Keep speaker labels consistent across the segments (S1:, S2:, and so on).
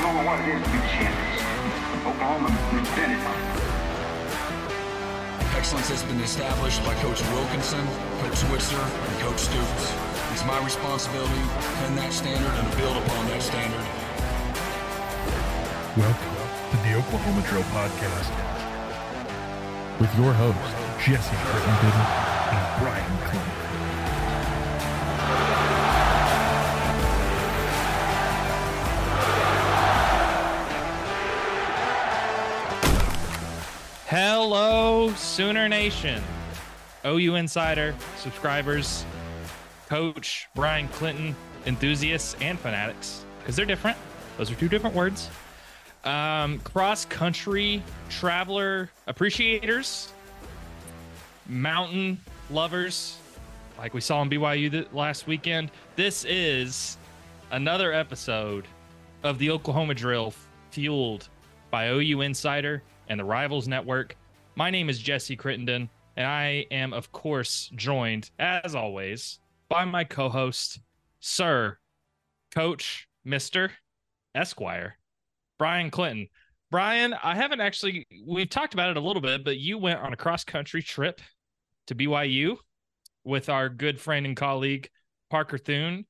S1: don't know what it is to be champions. Oklahoma, we've been it.
S2: Excellence has been established by Coach Wilkinson, Coach Switzer, and Coach Stoops. It's my responsibility to pin that standard and to build upon that standard.
S3: Welcome to the Oklahoma Drill Podcast with your hosts, Jesse Crittenden and Bryan Clinton.
S4: Hello, Sooner Nation, OU Insider subscribers, Coach Bryan Clinton enthusiasts and fanatics, because they're different. Those are two different words. Um, cross country traveler appreciators, mountain lovers, like we saw in BYU th- last weekend. This is another episode of the Oklahoma Drill, fueled by OU Insider and the Rivals Network. My name is Jesse Crittenden, and I am, of course, joined, as always, by my co host, Sir, Coach, Mr. Esquire, Bryan Clinton. Bryan, I haven't actually, we've talked about it a little bit, but you went on a cross country trip to BYU with our good friend and colleague, Parker Thune.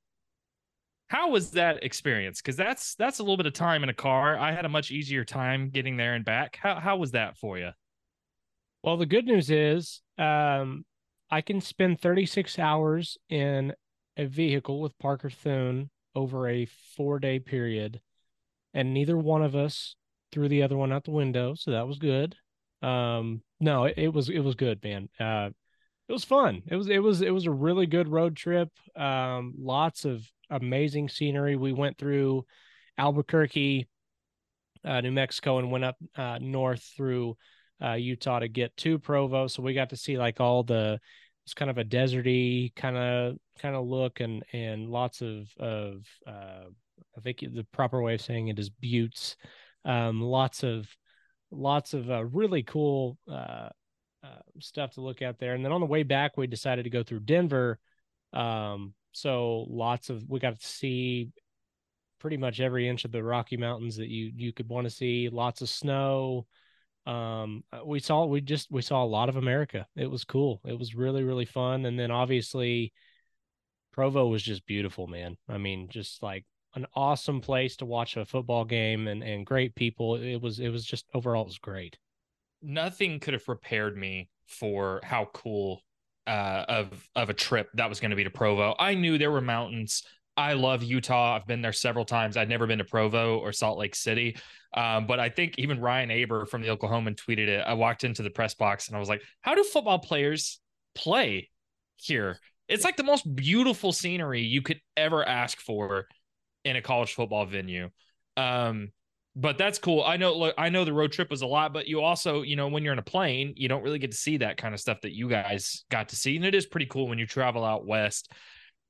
S4: How was that experience? Because that's that's a little bit of time in a car. I had a much easier time getting there and back. How how was that for you?
S5: Well, the good news is um, I can spend 36 hours in a vehicle with Parker Thune over a four day period, and neither one of us threw the other one out the window, so that was good. Um, no, it, it was it was good, man. Uh, it was fun. It was it was it was a really good road trip. Um, lots of amazing scenery. We went through Albuquerque, uh, New Mexico, and went up uh, north through uh, Utah to get to Provo. So we got to see like all the it's kind of a deserty kind of kind of look and and lots of of uh, I think the proper way of saying it is buttes. Um, lots of lots of uh, really cool uh, uh, stuff to look at there. And then on the way back, we decided to go through Denver. Um, so lots of we got to see pretty much every inch of the Rocky Mountains that you you could want to see. Lots of snow. Um, we saw we just we saw a lot of America. It was cool. It was really really fun. And then obviously, Provo was just beautiful, man. I mean, just like an awesome place to watch a football game and and great people. It was it was just overall it was great.
S4: Nothing could have prepared me for how cool uh, of of a trip that was going to be to Provo. I knew there were mountains. I love Utah. I've been there several times. I'd never been to Provo or Salt Lake City. Um, but I think even Ryan Aber from the Oklahoman tweeted it. I walked into the press box and I was like, how do football players play here? It's like the most beautiful scenery you could ever ask for in a college football venue. Um, but that's cool. I know look, I know the road trip was a lot, but you also, you know, when you're in a plane, you don't really get to see that kind of stuff that you guys got to see. And it is pretty cool when you travel out west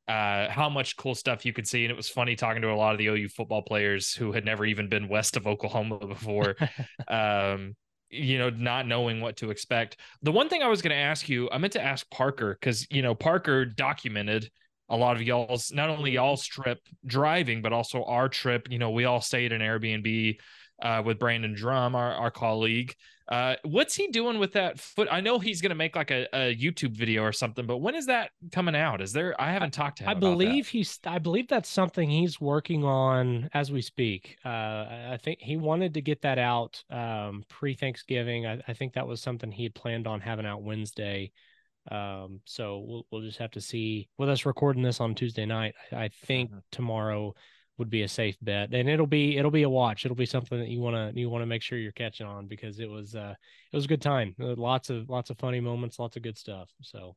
S4: uh, how much cool stuff you could see. And it was funny talking to a lot of the OU football players who had never even been west of Oklahoma before. um, you know, not knowing what to expect. The one thing I was going to ask you, I meant to ask Parker because, you know, Parker documented a lot of y'all's, not only y'all's trip driving, but also our trip. You know, we all stayed in Airbnb uh, with Brandon Drum, our, our colleague. Uh, what's he doing with that foot? I know he's going to make like a, a, YouTube video or something, but when is that coming out? Is there? I haven't talked to him.
S5: I believe he's. I believe that's something he's working on as we speak. Uh, I think he wanted to get that out um, pre Thanksgiving. I, I, think that was something he had planned on having out Wednesday. Um, so we'll we'll just have to see. With us recording this on Tuesday night, I, think mm-hmm. tomorrow would be a safe bet. And it'll be it'll be a watch. It'll be something that you want to you want to make sure you're catching on because it was uh it was a good time. Lots of lots of funny moments lots of good stuff. So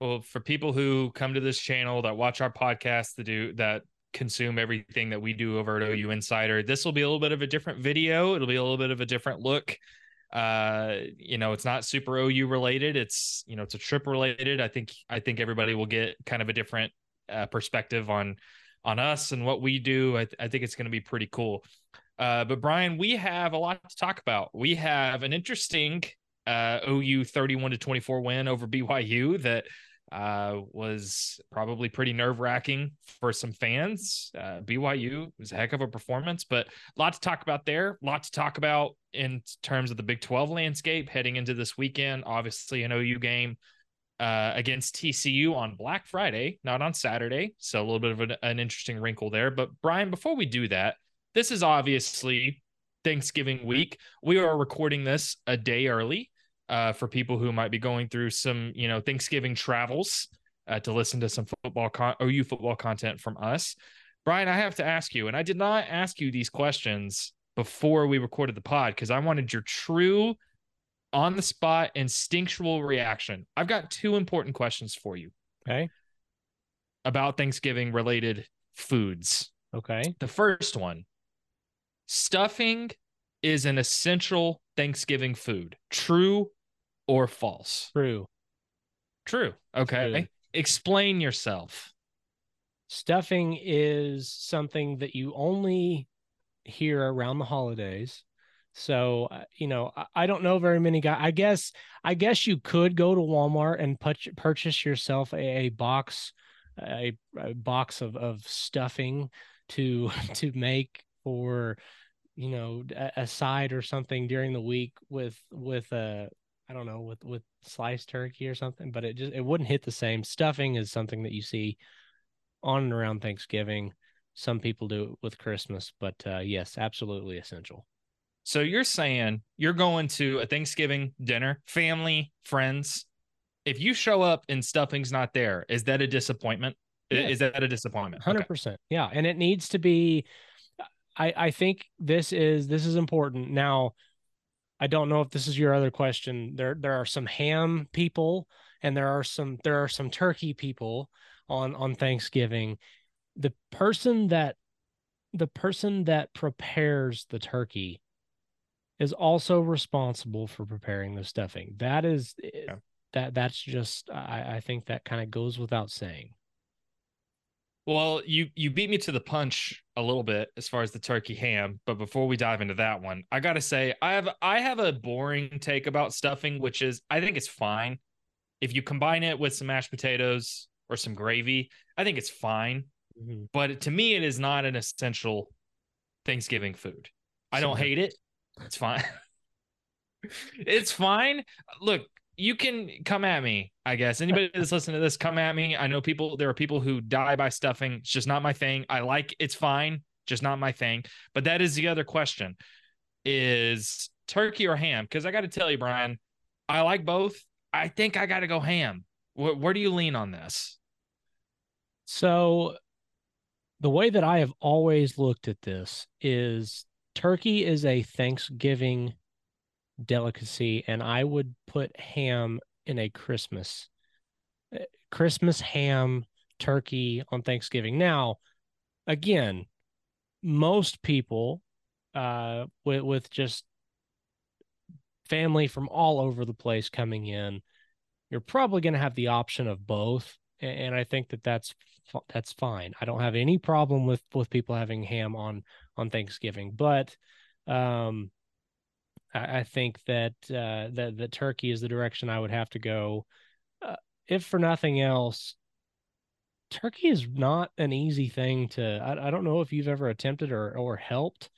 S4: well for people who come to this channel that watch our podcast that do that consume everything that we do over at OU Insider this will be a little bit of a different video. It'll be a little bit of a different look uh you know it's not super OU related it's you know it's a trip related I think I think everybody will get kind of a different uh, perspective on on us and what we do. I, th- I think it's going to be pretty cool. Uh, but Bryan, we have a lot to talk about. We have an interesting uh, OU 31 to 24 win over BYU that uh, was probably pretty nerve wracking for some fans. Uh, BYU was a heck of a performance, but a lot to talk about there. A lot to talk about in terms of the Big 12 landscape heading into this weekend. Obviously, an OU game uh, against TCU on Black Friday, not on Saturday. So a little bit of an, an interesting wrinkle there. But Bryan, before we do that, this is obviously Thanksgiving week. We are recording this a day early uh, for people who might be going through some, you know, Thanksgiving travels uh, to listen to some football con- OU football content from us. Bryan, I have to ask you, and I did not ask you these questions before we recorded the pod because I wanted your true, on the spot, instinctual reaction. I've got two important questions for you.
S5: Okay.
S4: About Thanksgiving related foods.
S5: Okay.
S4: The first one stuffing is an essential Thanksgiving food. True or false?
S5: True.
S4: True. Okay.
S5: True.
S4: Explain yourself.
S5: Stuffing is something that you only hear around the holidays. So, uh, you know, I, don't know very many guys. I guess, I guess you could go to Walmart and purchase yourself a, a box, a, a box of, of stuffing to, to make for, you know, a, a side or something during the week with, with, uh, I don't know, with, with sliced turkey or something, but it just, it wouldn't hit the same. Stuffing is something that you see on and around Thanksgiving. Some people do it with Christmas, but uh, yes, absolutely essential.
S4: So you're saying you're going to a Thanksgiving dinner, family, friends. If you show up and stuffing's not there, is that a disappointment?
S5: Yeah.
S4: Is that a disappointment?
S5: Hundred
S4: Okay.
S5: percent, yeah, and it needs to be. I I think this is this is important. Now, I don't know if this is your other question. There there are some ham people, and there are some there are some turkey people on on Thanksgiving. The person that the person that prepares the turkey is also responsible for preparing the stuffing. That is that that's just I I think that kind of goes without saying.
S4: Well, you you beat me to the punch a little bit as far as the turkey ham, but before we dive into that one, I got to say I have I have a boring take about stuffing, which is I think it's fine if you combine it with some mashed potatoes or some gravy. I think it's fine, mm-hmm. but to me, it is not an essential Thanksgiving food. I don't hate it. It's fine. it's fine. Look, you can come at me, I guess. Anybody that's listening to this, come at me. I know people, there are people who die by stuffing. It's just not my thing. I like it's fine, just not my thing. But that is the other question is turkey or ham? Because I got to tell you, Bryan, I like both. I think I got to go ham. Where, where do you lean on this?
S5: So, the way that I have always looked at this is turkey is a Thanksgiving delicacy, and I would put ham in a Christmas eh, Christmas ham turkey on Thanksgiving. Now, again, most people uh with with just family from all over the place coming in, you're probably going to have the option of both a- and I think that that's that's fine. I don't have any problem with with people having ham on on Thanksgiving, but um, I, I think that uh, that the turkey is the direction I would have to go. Uh, if for nothing else, turkey is not an easy thing to. I, I don't know if you've ever attempted or or helped.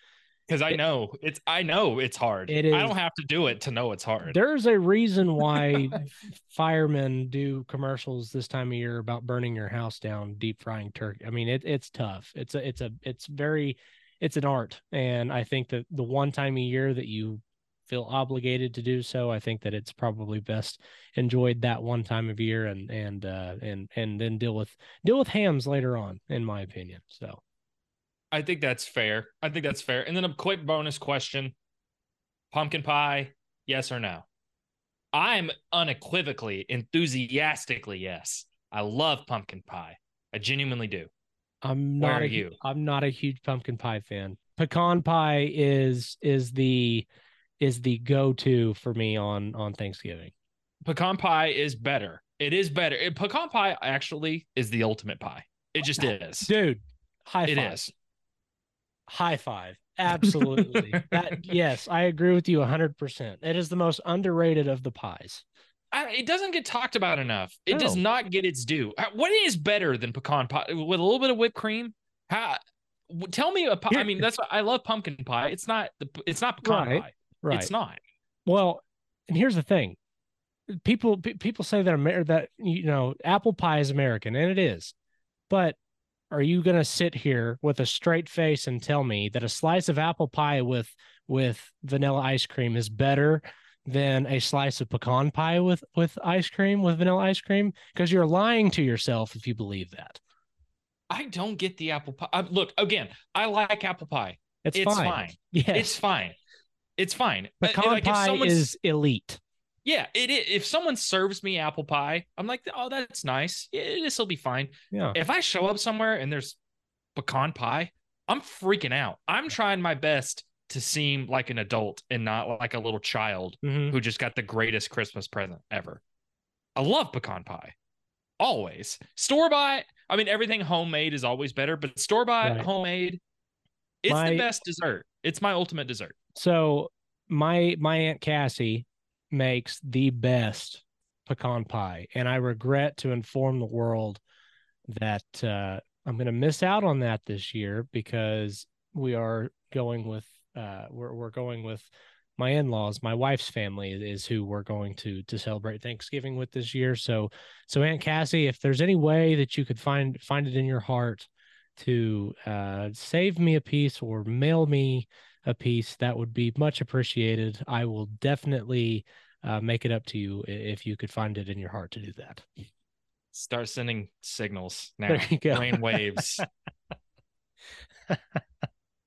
S4: Because I
S5: It-
S4: know it's I know it's hard.
S5: It
S4: I don't have to do it to know it's hard.
S5: There's a reason why firemen do commercials this time of year about burning your house down, deep frying turkey. I mean, it, it's tough. It's a, it's a, it's very, it's an art. And I think that the one time a year that you feel obligated to do so, I think that it's probably best enjoyed that one time of year and, and, uh, and, and then deal with, deal with hams later on, in my opinion. So
S4: I think that's fair. I think that's fair. And then a quick bonus question Pumpkin pie, yes or no? I'm unequivocally, enthusiastically yes. I love pumpkin pie. I genuinely do.
S5: I'm
S4: Where
S5: not
S4: are
S5: a,
S4: you?
S5: I'm not a huge pumpkin pie fan. Pecan pie is is the is the go to for me on on Thanksgiving.
S4: Pecan pie is better. It is better. It- pecan pie actually is the ultimate pie. It just is.
S5: Dude, high
S4: It
S5: five.
S4: is.
S5: High five. Absolutely. that yes, I agree with you 100%. It is the most underrated of the pies.
S4: I, it doesn't get talked about enough. It does not get its due. Uh, What is better than pecan pie with a little bit of whipped cream? How? Tell me a pie. I mean, that's I love pumpkin pie. It's not the. It's not pecan
S5: Right,
S4: pie.
S5: Right.
S4: It's not.
S5: Well, and here's the thing. People pe- people say that Amer- that you know apple pie is American and it is. But are you going to sit here with a straight face and tell me that a slice of apple pie with with vanilla ice cream is better than a slice of pecan pie with with ice cream with vanilla ice cream because you're lying to yourself if you believe that.
S4: I don't get the apple pie. I, look again. I like apple pie.
S5: It's,
S4: It's
S5: fine.
S4: fine.
S5: Yes.
S4: It's fine. It's fine. Uh,
S5: pecan
S4: like, if
S5: pie is elite.
S4: Yeah, it, it if someone serves me apple pie, I'm like, oh, that's nice. Yeah, this will be fine.
S5: Yeah.
S4: If I show up somewhere and there's pecan pie, I'm freaking out. I'm trying my best to seem like an adult and not like a little child
S5: Mhm.
S4: who just got the greatest Christmas present ever. I love pecan pie. Always. Store bought, I mean, everything homemade is always better, but store bought,
S5: Right.
S4: homemade, it's
S5: My-
S4: the best dessert. It's my ultimate dessert.
S5: So my my aunt Cassie makes the best pecan pie, and I regret to inform the world that uh, I'm going to miss out on that this year because we are going with uh, we're we're going with my in-laws. My wife's family is who we're going to to celebrate Thanksgiving with this year. So so Aunt Cassie, if there's any way that you could find find it in your heart to uh, save me a piece or mail me a piece, that would be much appreciated. I will definitely uh, make it up to you if you could find it in your heart to do that.
S4: Start sending signals now.
S5: There you go.
S4: Brain waves. and,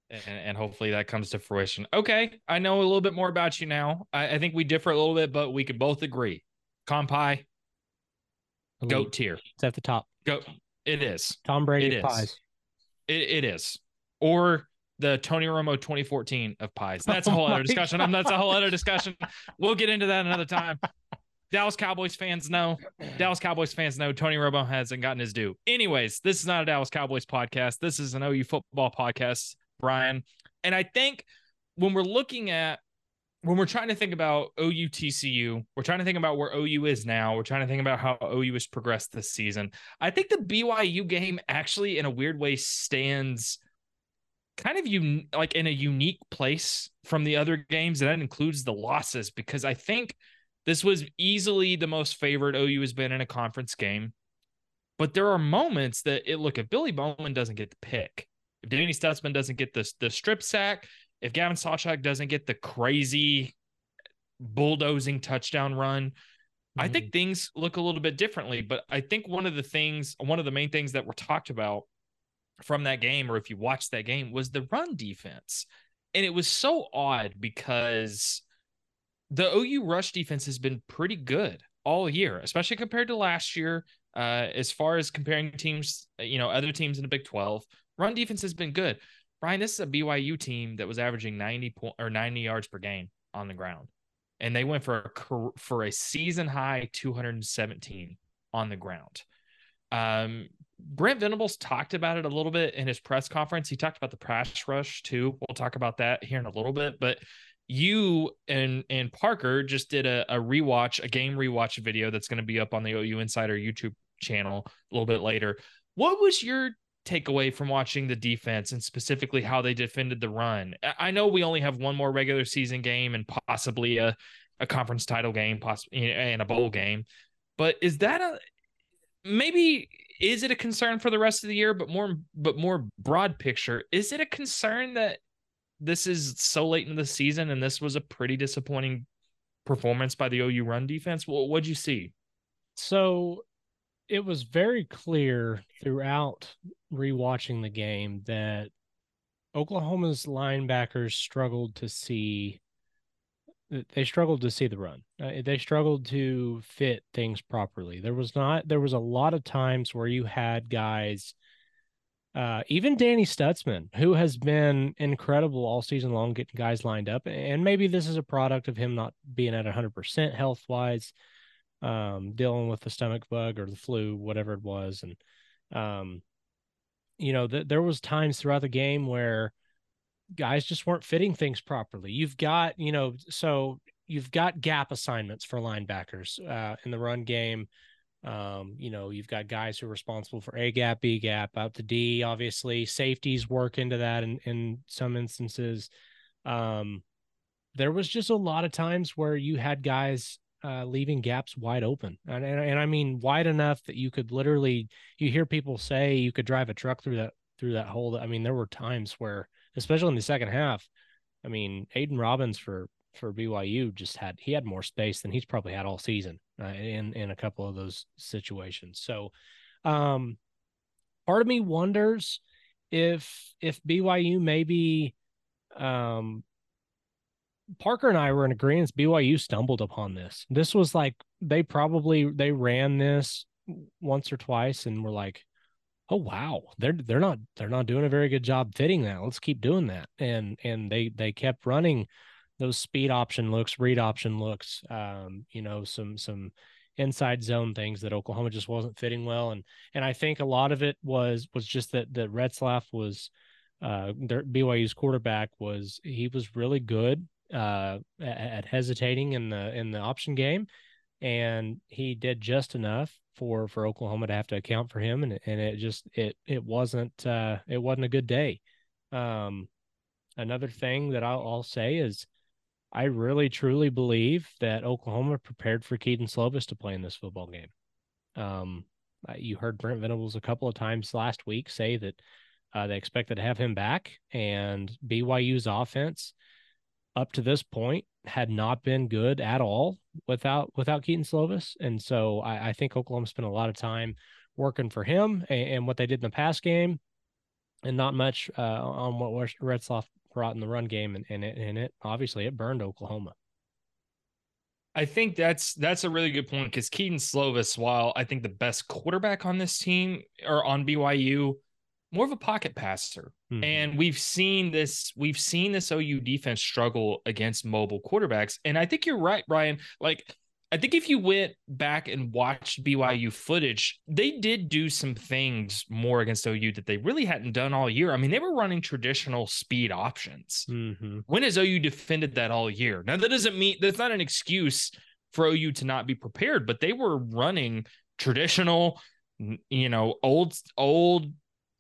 S4: and hopefully that comes to fruition. Okay. I know a little bit more about you now. I, I think we differ a little bit, but we could both agree. Con pie, goat tier.
S5: It's at the top.
S4: Goat. It is.
S5: Tom Brady
S4: it
S5: pies.
S4: It, it is. Or the Tony Romo 2014 of pies. That's a
S5: Oh
S4: whole
S5: my
S4: other discussion. Um, that's a whole other discussion. We'll get into that another time. Dallas Cowboys fans know. Dallas Cowboys fans know Tony Romo hasn't gotten his due. Anyways, this is not a Dallas Cowboys podcast. This is an OU football podcast, Bryan. And I think when we're looking at when we're trying to think about OU TCU, we're trying to think about where OU is now. We're trying to think about how OU has progressed this season. I think the BYU game actually, in a weird way, stands kind of un- like in a unique place from the other games, and that includes the losses because I think this was easily the most favored OU has been in a conference game. But there are moments that it look if Billy Bowman doesn't get the pick, if Danny Stutsman doesn't get the the strip sack, if Gavin Sawchuk doesn't get the crazy bulldozing touchdown run, I think mm-hmm. things look a little bit differently. But I think one of the things, one of the main things that were talked about from that game, or if you watched that game, was the run defense. And it was so odd because the OU rush defense has been pretty good all year, especially compared to last year. Uh, as far as comparing teams, you know, other teams in the Big 12, run defense has been good. Bryan, this is a BYU team that was averaging 90 point or 90 yards per game on the ground. And they went for a for a season high 217 on the ground. Um, Brent Venables talked about it a little bit in his press conference. He talked about the pass rush too. We'll talk about that here in a little bit. But you and and Parker just did a, a rewatch, a game rewatch video that's going to be up on the OU Insider YouTube channel a little bit later. What was your takeaway from watching the defense and specifically how they defended the run? I- know we only have one more regular season game and possibly a, a conference title game, possibly and a bowl game. But is that a maybe is it a concern for the rest of the year? But more but more broad picture is it a concern that this is so late in the season and this was a pretty disappointing performance by the OU run defense? What'd you see?
S5: So it was very clear throughout rewatching the game that Oklahoma's linebackers struggled to see they struggled to see the run. Uh, they struggled to fit things properly. There was not there was a lot of times where you had guys uh, even Danny Stutsman, who has been incredible all season long, getting guys lined up, and maybe this is a product of him not being at 100% health wise, um, dealing with the stomach bug or the flu, whatever it was, and um, you know, th- there was times throughout the game where guys just weren't fitting things properly. You've got, you know, so you've got gap assignments for linebackers uh, in the run game. Um, you know, you've got guys who are responsible for A gap, B gap, out to D. Obviously, safeties work into that in in some instances. Um, there was just a lot of times where you had guys uh, leaving gaps wide open, and, and and I mean wide enough that you could literally. You hear people say you could drive a truck through that through that hole. I mean, there were times where, especially in the second half, I mean, Aidan Robbins for for BYU just had he had more space than he's probably had all season uh, in in a couple of those situations. So, um, part of me wonders if if BYU maybe, um, Parker and I were in agreement. BYU stumbled upon this. This was like they probably they ran this once or twice and were like, oh wow, they're they're not they're not doing a very good job fitting that. Let's keep doing that. And and they they kept running those speed option looks, read option looks, um, you know, some some inside zone things that Oklahoma just wasn't fitting well. And and I think a lot of it was was just that that Retzlaff was uh their BYU's quarterback was he was really good uh at, at hesitating in the in the option game and he did just enough for for Oklahoma to have to account for him and and it just it it wasn't uh it wasn't a good day. Um another thing that I'll, I'll say is I really truly believe that Oklahoma prepared for Kedon Slovis to play in this football game. Um you heard Brent Venables a couple of times last week say that uh, they expected to have him back and BYU's offense up to this point had not been good at all without without Kedon Slovis, and so I, I think Oklahoma spent a lot of time working for him and, and, what they did in the pass game, and not much uh, on what Retzlaff brought in the run game, and, and it and it obviously it burned Oklahoma.
S4: I think that's that's a really good point because Kedon Slovis, while I think the best quarterback on this team or on BYU, more of a pocket passer. Mm-hmm. And we've seen this, we've seen this OU defense struggle against mobile quarterbacks. And I think you're right, Bryan. Like, I think if you went back and watched BYU footage, they did do some things more against OU that they really hadn't done all year. I mean, they were running traditional speed options. Mm-hmm. When has OU defended that all year? Now, that doesn't mean that's not an excuse for OU to not be prepared, but they were running traditional, you know, old, old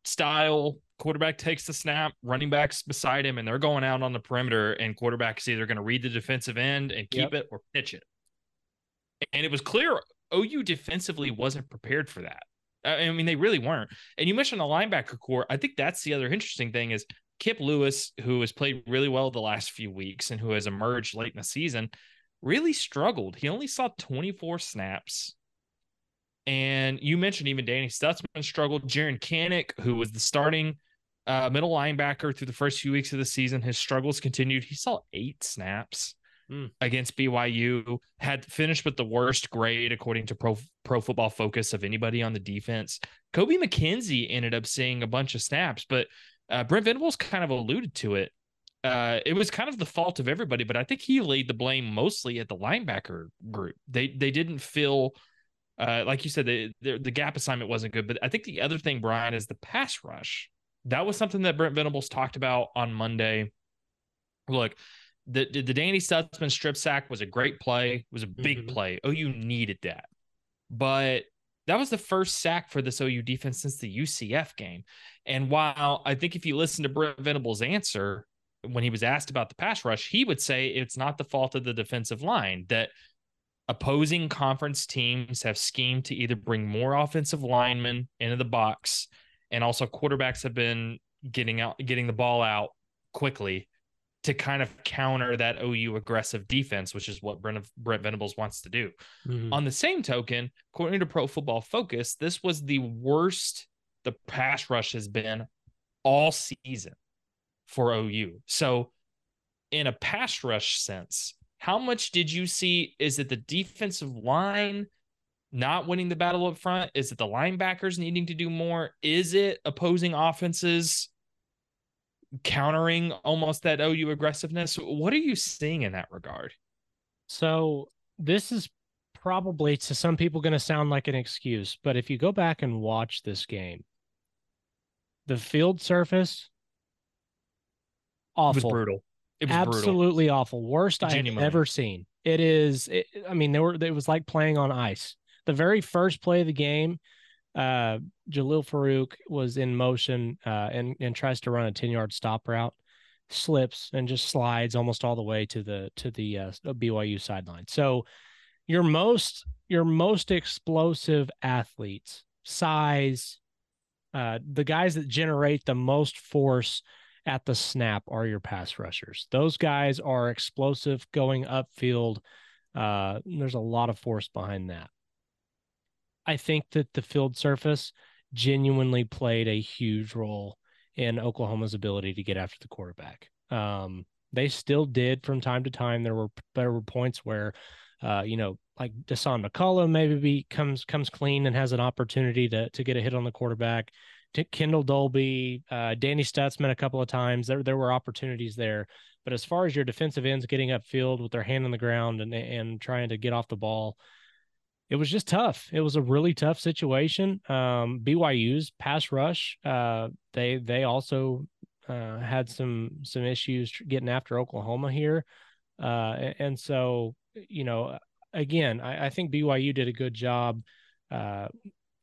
S4: style quarterback takes the snap, running backs beside him, and they're going out on the perimeter, and quarterback is either going to read the defensive end and keep yep. it or pitch it. And it was clear OU defensively wasn't prepared for that. I mean, they really weren't. And you mentioned the linebacker corps. I think that's the other interesting thing is Kip Lewis, who has played really well the last few weeks and who has emerged late in the season, really struggled. He only saw 24 snaps and you mentioned even Danny Stutsman struggled. Jaren Kanak, who was the starting uh, middle linebacker through the first few weeks of the season, his struggles continued. He saw eight snaps mm. against BYU, had finished with the worst grade according to Pro Pro Football Focus of anybody on the defense. Kobie McKinzie ended up seeing a bunch of snaps, but uh, Brent Venables kind of alluded to it. Uh, it was kind of the fault of everybody, but I think he laid the blame mostly at the linebacker group. They they didn't feel uh, like you said, the, the, the gap assignment wasn't good. But I think the other thing, Bryan, is the pass rush. That was something that Brent Venables talked about on Monday. Look, the the Danny Stutsman strip sack was a great play. It was a big mm-hmm. play. Oh, you needed that, but that was the first sack for this OU defense since the UCF game. And while I think if you listen to Brent Venables' answer when he was asked about the pass rush, he would say it's not the fault of the defensive line that opposing conference teams have schemed to either bring more offensive linemen into the box and also quarterbacks have been getting out getting the ball out quickly to kind of counter that OU aggressive defense, which is what Brent, Brent Venables wants to do. Mm-hmm. On the same token, according to Pro Football Focus, this was the worst the pass rush has been all season for OU. So, in a pass rush sense, how much did you see? Is it the defensive line not winning the battle up front? Is it the linebackers needing to do more? Is it opposing offenses countering almost that OU aggressiveness? What are you seeing in that regard?
S5: So, this is probably to some people going to sound like an excuse, but if you go back and watch this game, the field surface awful.
S4: brutal.
S5: It was absolutely brutal. awful. Worst I have ever seen. It is. It, I mean, they were. It was like playing on ice. The very first play of the game, uh, Jalil Farooq was in motion uh, and and tries to run a ten yard stop route, slips and just slides almost all the way to the to the uh, BYU sideline. So your most your most explosive athletes, size, uh, the guys that generate the most force at the snap are your pass rushers. Those guys are explosive going upfield. Uh, there's a lot of force behind that. I think that the field surface genuinely played a huge role in Oklahoma's ability to get after the quarterback. Um, they still did from time to time. There were there were points where, uh, you know, like Dasan McCullough maybe comes comes clean and has an opportunity to to get a hit on the quarterback. Kendel Dolby, uh, Danny Stutsman a couple of times. There there were opportunities there, but as far as your defensive ends getting upfield with their hand on the ground and and trying to get off the ball, it was just tough. It was a really tough situation. Um, BYU's pass rush, uh, they they also uh, had some some issues getting after Oklahoma here, uh, and so you know, again, I, I, think BYU did a good job uh,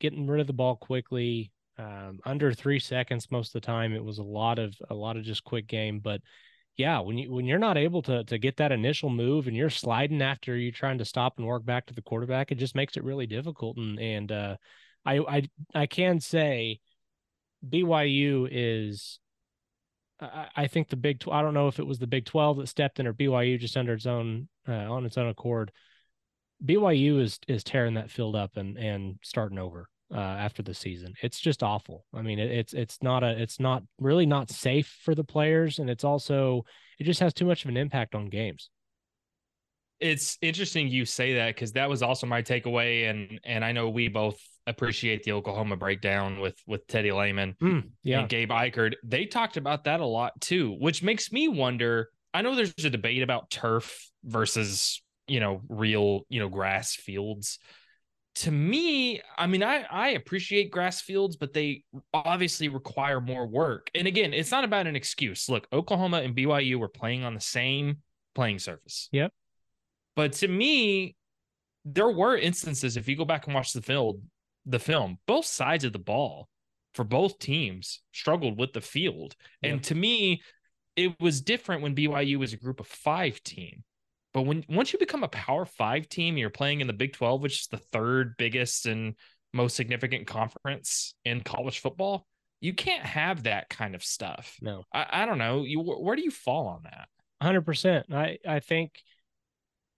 S5: getting rid of the ball quickly, um, under three seconds most of the time. It was a lot of a lot of just quick game, but yeah, when you when you're not able to to get that initial move and you're sliding after you're trying to stop and work back to the quarterback, it just makes it really difficult. And and uh, I I I can say BYU is. I, I think the Big. I don't know if it was the Big Twelve that stepped in or BYU just under its own uh, on its own accord. BYU is is tearing that field up and and starting over uh, after the season. It's just awful. I mean, it, it's it's not a it's not really not safe for the players, and it's also it just has too much of an impact on games.
S4: It's interesting you say that because that was also my takeaway, and and I know we both appreciate the Oklahoma breakdown with with Teddy Lehman
S5: mm, yeah.
S4: and Gabe Ikard. They talked about that a lot too, which makes me wonder. I know there's a debate about turf versus you know real you know grass fields to me, I mean, I, I appreciate grass fields, but they obviously require more work. And again, it's not about an excuse. Look, Oklahoma and BYU were playing on the same playing surface.
S5: Yep.
S4: But to me, there were instances, if you go back and watch the field, the film, both sides of the ball for both teams struggled with the field. Yep. And to me, it was different when BYU was a group of five team but when once you become a Power Five team, you're playing in the Big Twelve, which is the third biggest and most significant conference in college football. You can't have that kind of stuff.
S5: No,
S4: I, I don't know. You where do you fall on that?
S5: Hundred percent. I I think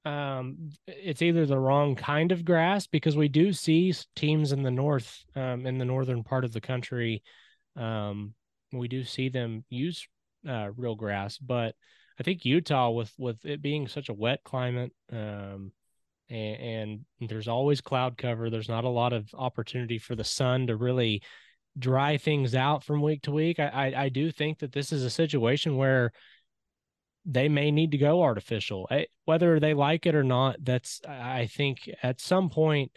S5: um it's either the wrong kind of grass because we do see teams in the north um in the northern part of the country um we do see them use uh real grass but I think Utah with with it being such a wet climate, um, and, and there's always cloud cover. There's not a lot of opportunity for the sun to really dry things out from week to week. I, I, I do think that this is a situation where they may need to go artificial, I, whether they like it or not. That's I think at some point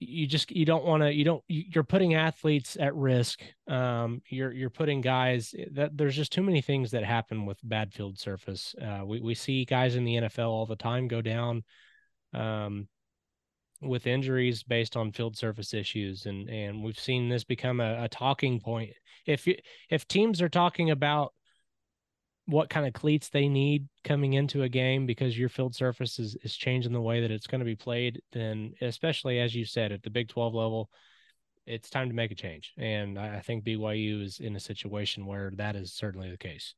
S5: you just you don't want to you don't you're putting athletes at risk um you're you're putting guys eh, that there's just too many things that happen with bad field surface. Uh we, we see guys in the nfl all the time go down um with injuries based on field surface issues and and we've seen this become a, a talking point. If you, if teams are talking about what kind of cleats they need coming into a game because your field surface is, is changing the way that it's going to be played, then especially as you said at the Big 12 level, it's time to make a change. And I think BYU is in a situation where that is certainly the case.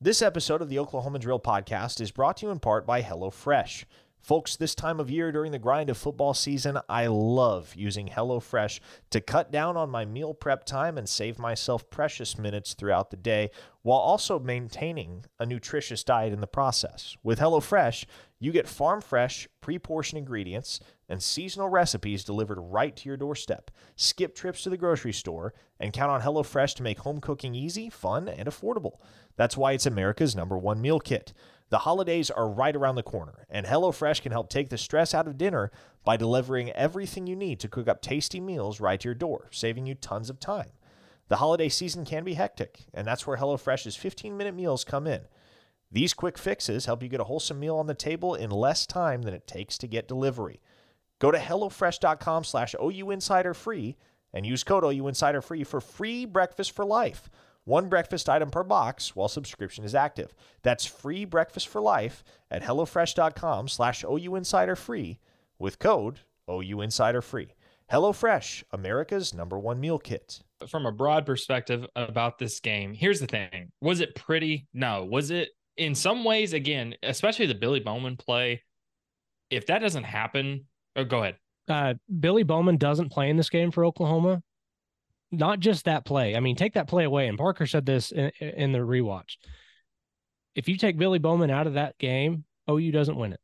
S6: This episode of the Oklahoma Drill podcast is brought to you in part by HelloFresh. Folks, this time of year during the grind of football season, I love using HelloFresh to cut down on my meal prep time and save myself precious minutes throughout the day while also maintaining a nutritious diet in the process. With HelloFresh, you get farm fresh, pre portioned ingredients and seasonal recipes delivered right to your doorstep. Skip trips to the grocery store and count on HelloFresh to make home cooking easy, fun, and affordable. That's why it's America's number one meal kit. The holidays are right around the corner, and HelloFresh can help take the stress out of dinner by delivering everything you need to cook up tasty meals right to your door, saving you tons of time. The holiday season can be hectic, and that's where HelloFresh's 15 minute meals come in. These quick fixes help you get a wholesome meal on the table in less time than it takes to get delivery. Go to HelloFresh.com slash OUInsiderFree and use code OUInsiderFree for free breakfast for life. One breakfast item per box while subscription is active. That's free breakfast for life at HelloFresh.com slash OUInsiderFree with code OUInsiderFree. HelloFresh, America's number one meal kit.
S4: From a broad perspective about this game, here's the thing. Was it pretty? No. Was it in some ways, again, especially the Billy Bowman play, if that doesn't happen, oh, go ahead.
S5: Uh, Billy Bowman doesn't play in this game for Oklahoma. Not just that play. I mean, take that play away. And Parker said this in, in the rewatch. If you take Billy Bowman out of that game, OU doesn't win it.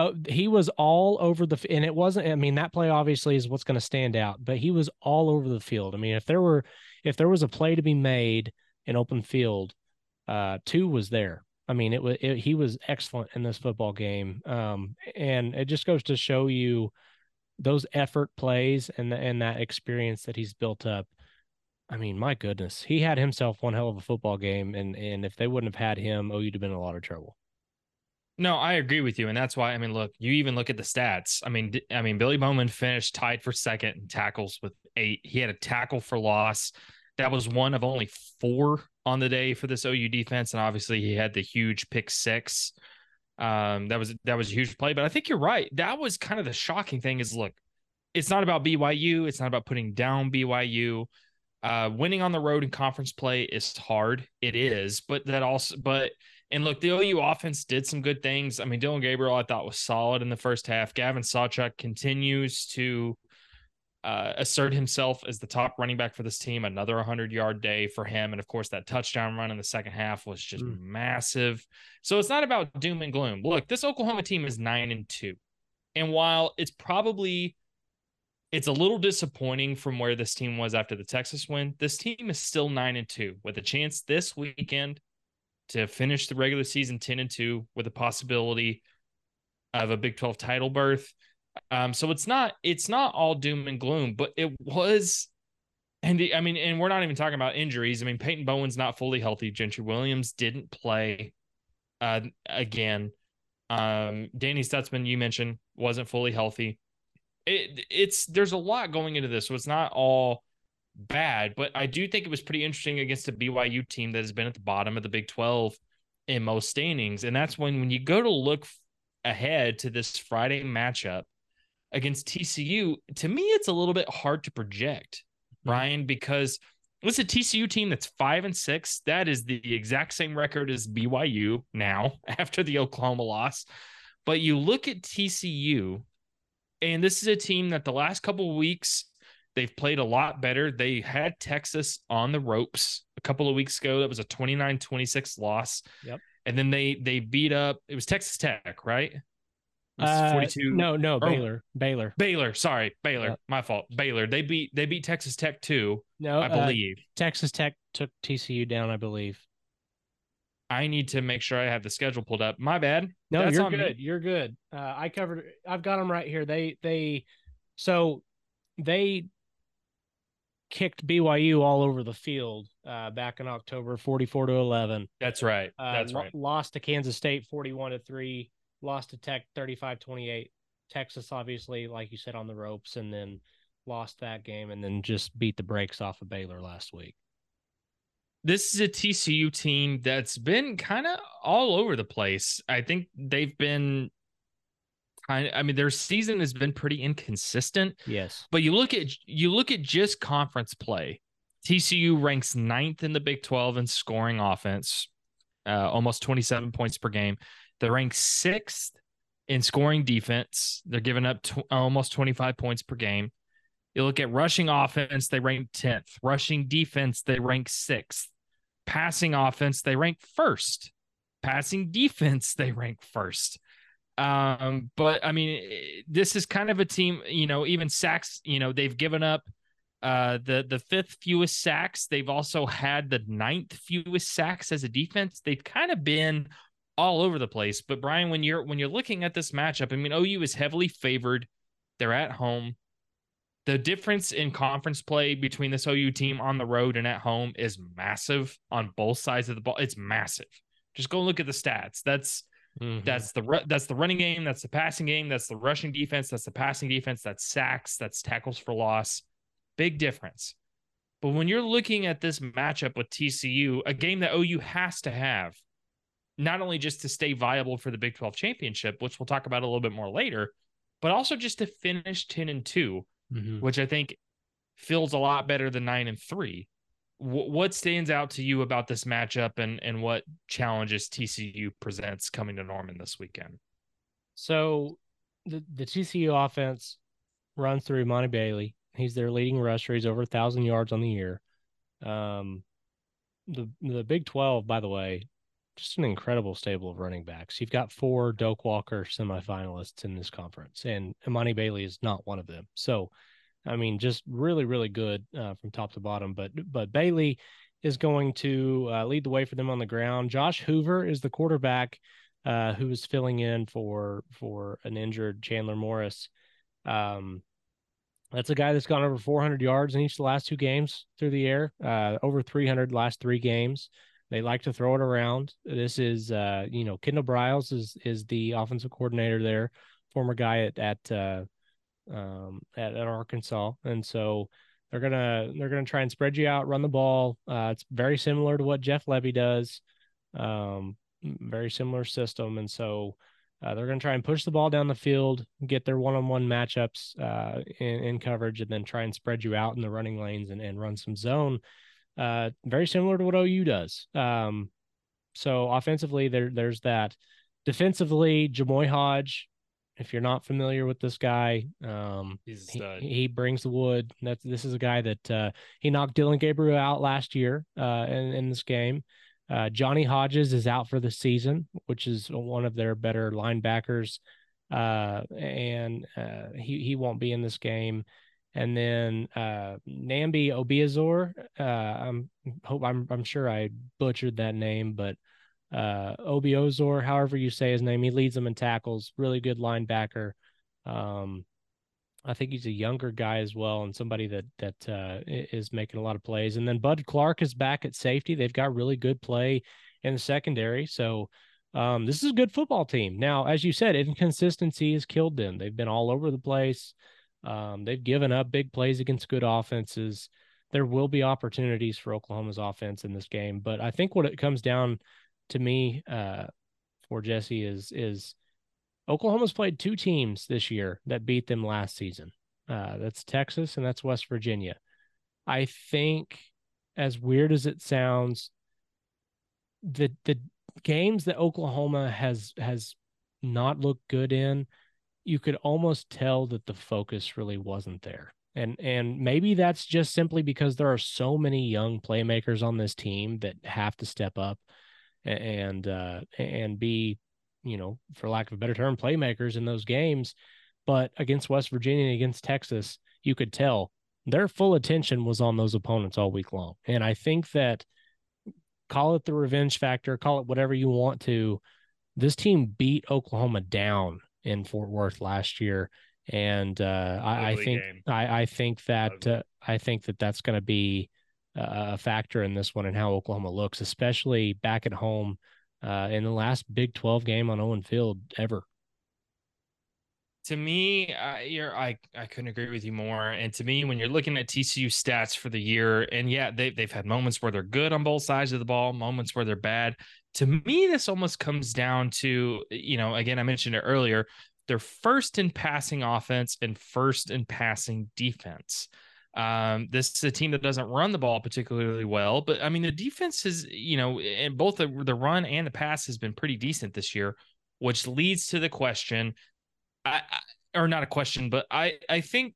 S5: Oh, he was all over the and it wasn't. I mean, that play obviously is what's going to stand out, but he was all over the field. I mean, if there were if there was a play to be made in open field, uh, two was there. I mean, it was it, he was excellent in this football game, um, and it just goes to show you those effort plays and and that experience that he's built up. I mean, my goodness, he had himself one hell of a football game, and and if they wouldn't have had him, oh, OU'd have been in a lot of trouble.
S4: No, I agree with you, and that's why. I mean, look, you even look at the stats. I mean, I mean, Billy Bowman finished tied for second in tackles with eight. He had a tackle for loss. That was one of only four on the day for this OU defense, and obviously he had the huge pick six. Um, that was that was a huge play, but I think you're right. That was kind of the shocking thing. Is look, it's not about BYU. It's not about putting down BYU. Uh, winning on the road in conference play is hard. It is, but that also, but and look, the OU offense did some good things. I mean, Dillon Gabriel, I thought was solid in the first half. Gavin Sawchuk continues to uh, assert himself as the top running back for this team. Another 100 yard day for him. And of course, that touchdown run in the second half was just mm. massive. So it's not about doom and gloom. Look, this Oklahoma team is nine and two. And while it's probably it's a little disappointing from where this team was after the Texas win, this team is still nine and two with a chance this weekend to finish the regular season 10 and 2 with a possibility of a Big 12 title berth. Um, so it's not it's not all doom and gloom, but it was. And the, I mean, and we're not even talking about injuries. I mean, Peyton Bowen's not fully healthy. Gentry Williams didn't play uh, again. Um, Danny Stutsman, you mentioned, wasn't fully healthy. It, it's there's a lot going into this, so it's not all bad. But I do think it was pretty interesting against a BYU team that has been at the bottom of the Big 12 in most standings, and that's when when you go to look ahead to this Friday matchup against TCU, to me, it's a little bit hard to project, mm-hmm. Bryan, because it's a TCU team that's five and six. That is the exact same record as BYU now after the Oklahoma loss. But you look at TCU, and this is a team that the last couple of weeks they've played a lot better. They had Texas on the ropes a couple of weeks ago. That was a 29-26 loss.
S5: Yep.
S4: And then they they beat up it was Texas Tech, right?
S5: Uh, 42. No, no, oh, Baylor. Baylor.
S4: Baylor. Sorry, Baylor. My fault. Baylor. They beat they beat Texas Tech too. No, I uh, believe uh,
S5: Texas Tech took TCU down. I believe.
S4: I need to make sure I have the schedule pulled up. My bad.
S5: No, That's you're good. Me. You're good. Uh, I covered. I've got them right here. They they so they kicked BYU all over the field uh, back in October, forty-four to eleven.
S4: That's right. Uh, That's right.
S5: Lost to Kansas State, forty-one to three lost to Tech 35 28. Texas, obviously, like you said, on the ropes, and then lost that game and then just beat the brakes off of Baylor last week.
S4: This is a TCU team that's been kind of all over the place. I think they've been kind of, I mean, their season has been pretty inconsistent.
S5: Yes.
S4: But you look at you look at just conference play. TCU ranks ninth in the Big 12 in scoring offense, uh, almost 27 points per game. They're ranked sixth in scoring defense. They're giving up t- almost 25 points per game. You look at rushing offense, they rank 10th. Rushing defense, they rank sixth. Passing offense, they rank first. Passing defense, they rank first. Um, but I mean, this is kind of a team, you know, even sacks, you know, they've given up uh the the fifth fewest sacks. They've also had the ninth fewest sacks as a defense. They've kind of been all over the place. But Bryan, when you're when you're looking at this matchup, I mean, OU is heavily favored. They're at home. The difference in conference play between this OU team on the road and at home is massive on both sides of the ball. It's massive, Just go look at the stats. That's
S5: Mhm.
S4: that's the that's the running game, that's the passing game, that's the rushing defense, that's the passing defense, that's sacks, that's tackles for loss. Big difference. But when you're looking at this matchup with TCU, a game that OU has to have, not only just to stay viable for the Big 12 championship, which we'll talk about a little bit more later, but also just to finish 10 and 2,
S5: Mhm.
S4: which I think feels a lot better than 9 and 3. Wh- what stands out to you about this matchup and and what challenges TCU presents coming to Norman this weekend?
S5: So the the TCU offense runs through Monty Bailey. He's their leading rusher. He's over a thousand yards on the year. Um, the the Big Twelve, by the way, just an incredible stable of running backs. You've got four Doak Walker semifinalists in this conference, and Emani Bailey is not one of them. So, I mean, just really, really good uh, from top to bottom. But but Bailey is going to uh, lead the way for them on the ground. Josh Hoover is the quarterback uh, who is filling in for for an injured Chandler Morris. Um, that's a guy that's gone over 400 yards in each of the last two games through the air, uh, over 300 last three games. They like to throw it around. This is, uh, you know, Kendal Briles is is the offensive coordinator there, former guy at at uh, um, at, at Arkansas, and so they're gonna they're gonna try and spread you out, run the ball. Uh, it's very similar to what Jeff Lebby does. Um, very similar system, and so uh, they're going to try and push the ball down the field, get their one-on-one matchups uh, in, in coverage, and then try and spread you out in the running lanes and, and run some zone. Uh, very similar to what OU does. Um, so offensively, there there's that. Defensively, Jamoi Hodge. If you're not familiar with this guy, um, he, he brings the wood. That's this is a guy that uh, he knocked Dillon Gabriel out last year uh, in, in this game. Uh, Johnny Hodges is out for the season, which is one of their better linebackers, uh, and uh, he he won't be in this game. And then uh, Namdi Obiazor, uh, I'm hope I'm I'm sure I butchered that name, but uh, Obiazor, however you say his name, he leads them in tackles. Really good linebacker. Um, I think he's a younger guy as well, and somebody that that uh, is making a lot of plays. And then Bud Clark is back at safety. They've got really good play in the secondary. So um, this is a good football team. Now, as you said, inconsistency has killed them. They've been all over the place. Um, they've given up big plays against good offenses. There will be opportunities for Oklahoma's offense in this game, but I think what it comes down to me uh, for Jesse is is Oklahoma's played two teams this year that beat them last season. Uh, that's Texas and that's West Virginia. I think, as weird as it sounds, the the games that Oklahoma has has not looked good in, you could almost tell that the focus really wasn't there. And and maybe that's just simply because there are so many young playmakers on this team that have to step up and uh and be you know, for lack of a better term, playmakers in those games. But against West Virginia and against Texas, you could tell their full attention was on those opponents all week long. And I think that call it the revenge factor, call it whatever you want to. This team beat Oklahoma down in Fort Worth last year. And uh, I, I think. I, I think that uh, I think that that's going to be a a factor in this one and how Oklahoma looks, especially back at home uh, in the last Big 12 game on Owen Field ever.
S4: to me, I, you're, I I couldn't agree with you more. And to me, when you're looking at TCU stats for the year, and yeah, they they've had moments where they're good on both sides of the ball, moments where they're bad. To me, this almost comes down to you know, again, I mentioned it earlier. They're first in passing offense and first in passing defense. Um, this is a team that doesn't run the ball particularly well, but I mean, the defense is, you know, and both the, the run and the pass has been pretty decent this year, which leads to the question I, I or not a question, but I I think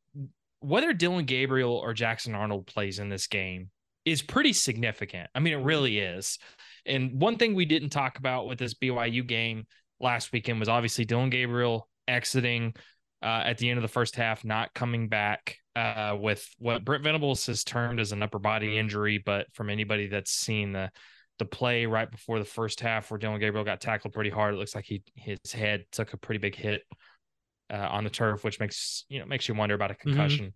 S4: whether Dillon Gabriel or Jackson Arnold plays in this game is pretty significant. I mean, it really is. And one thing we didn't talk about with this BYU game last weekend was obviously Dillon Gabriel exiting uh, at the end of the first half, not coming back uh, with what Brent Venables has termed as an upper body injury. But from anybody that's seen the the play right before the first half, where Dillon Gabriel got tackled pretty hard, it looks like he his head took a pretty big hit uh, on the turf, which makes you know makes you wonder about a concussion.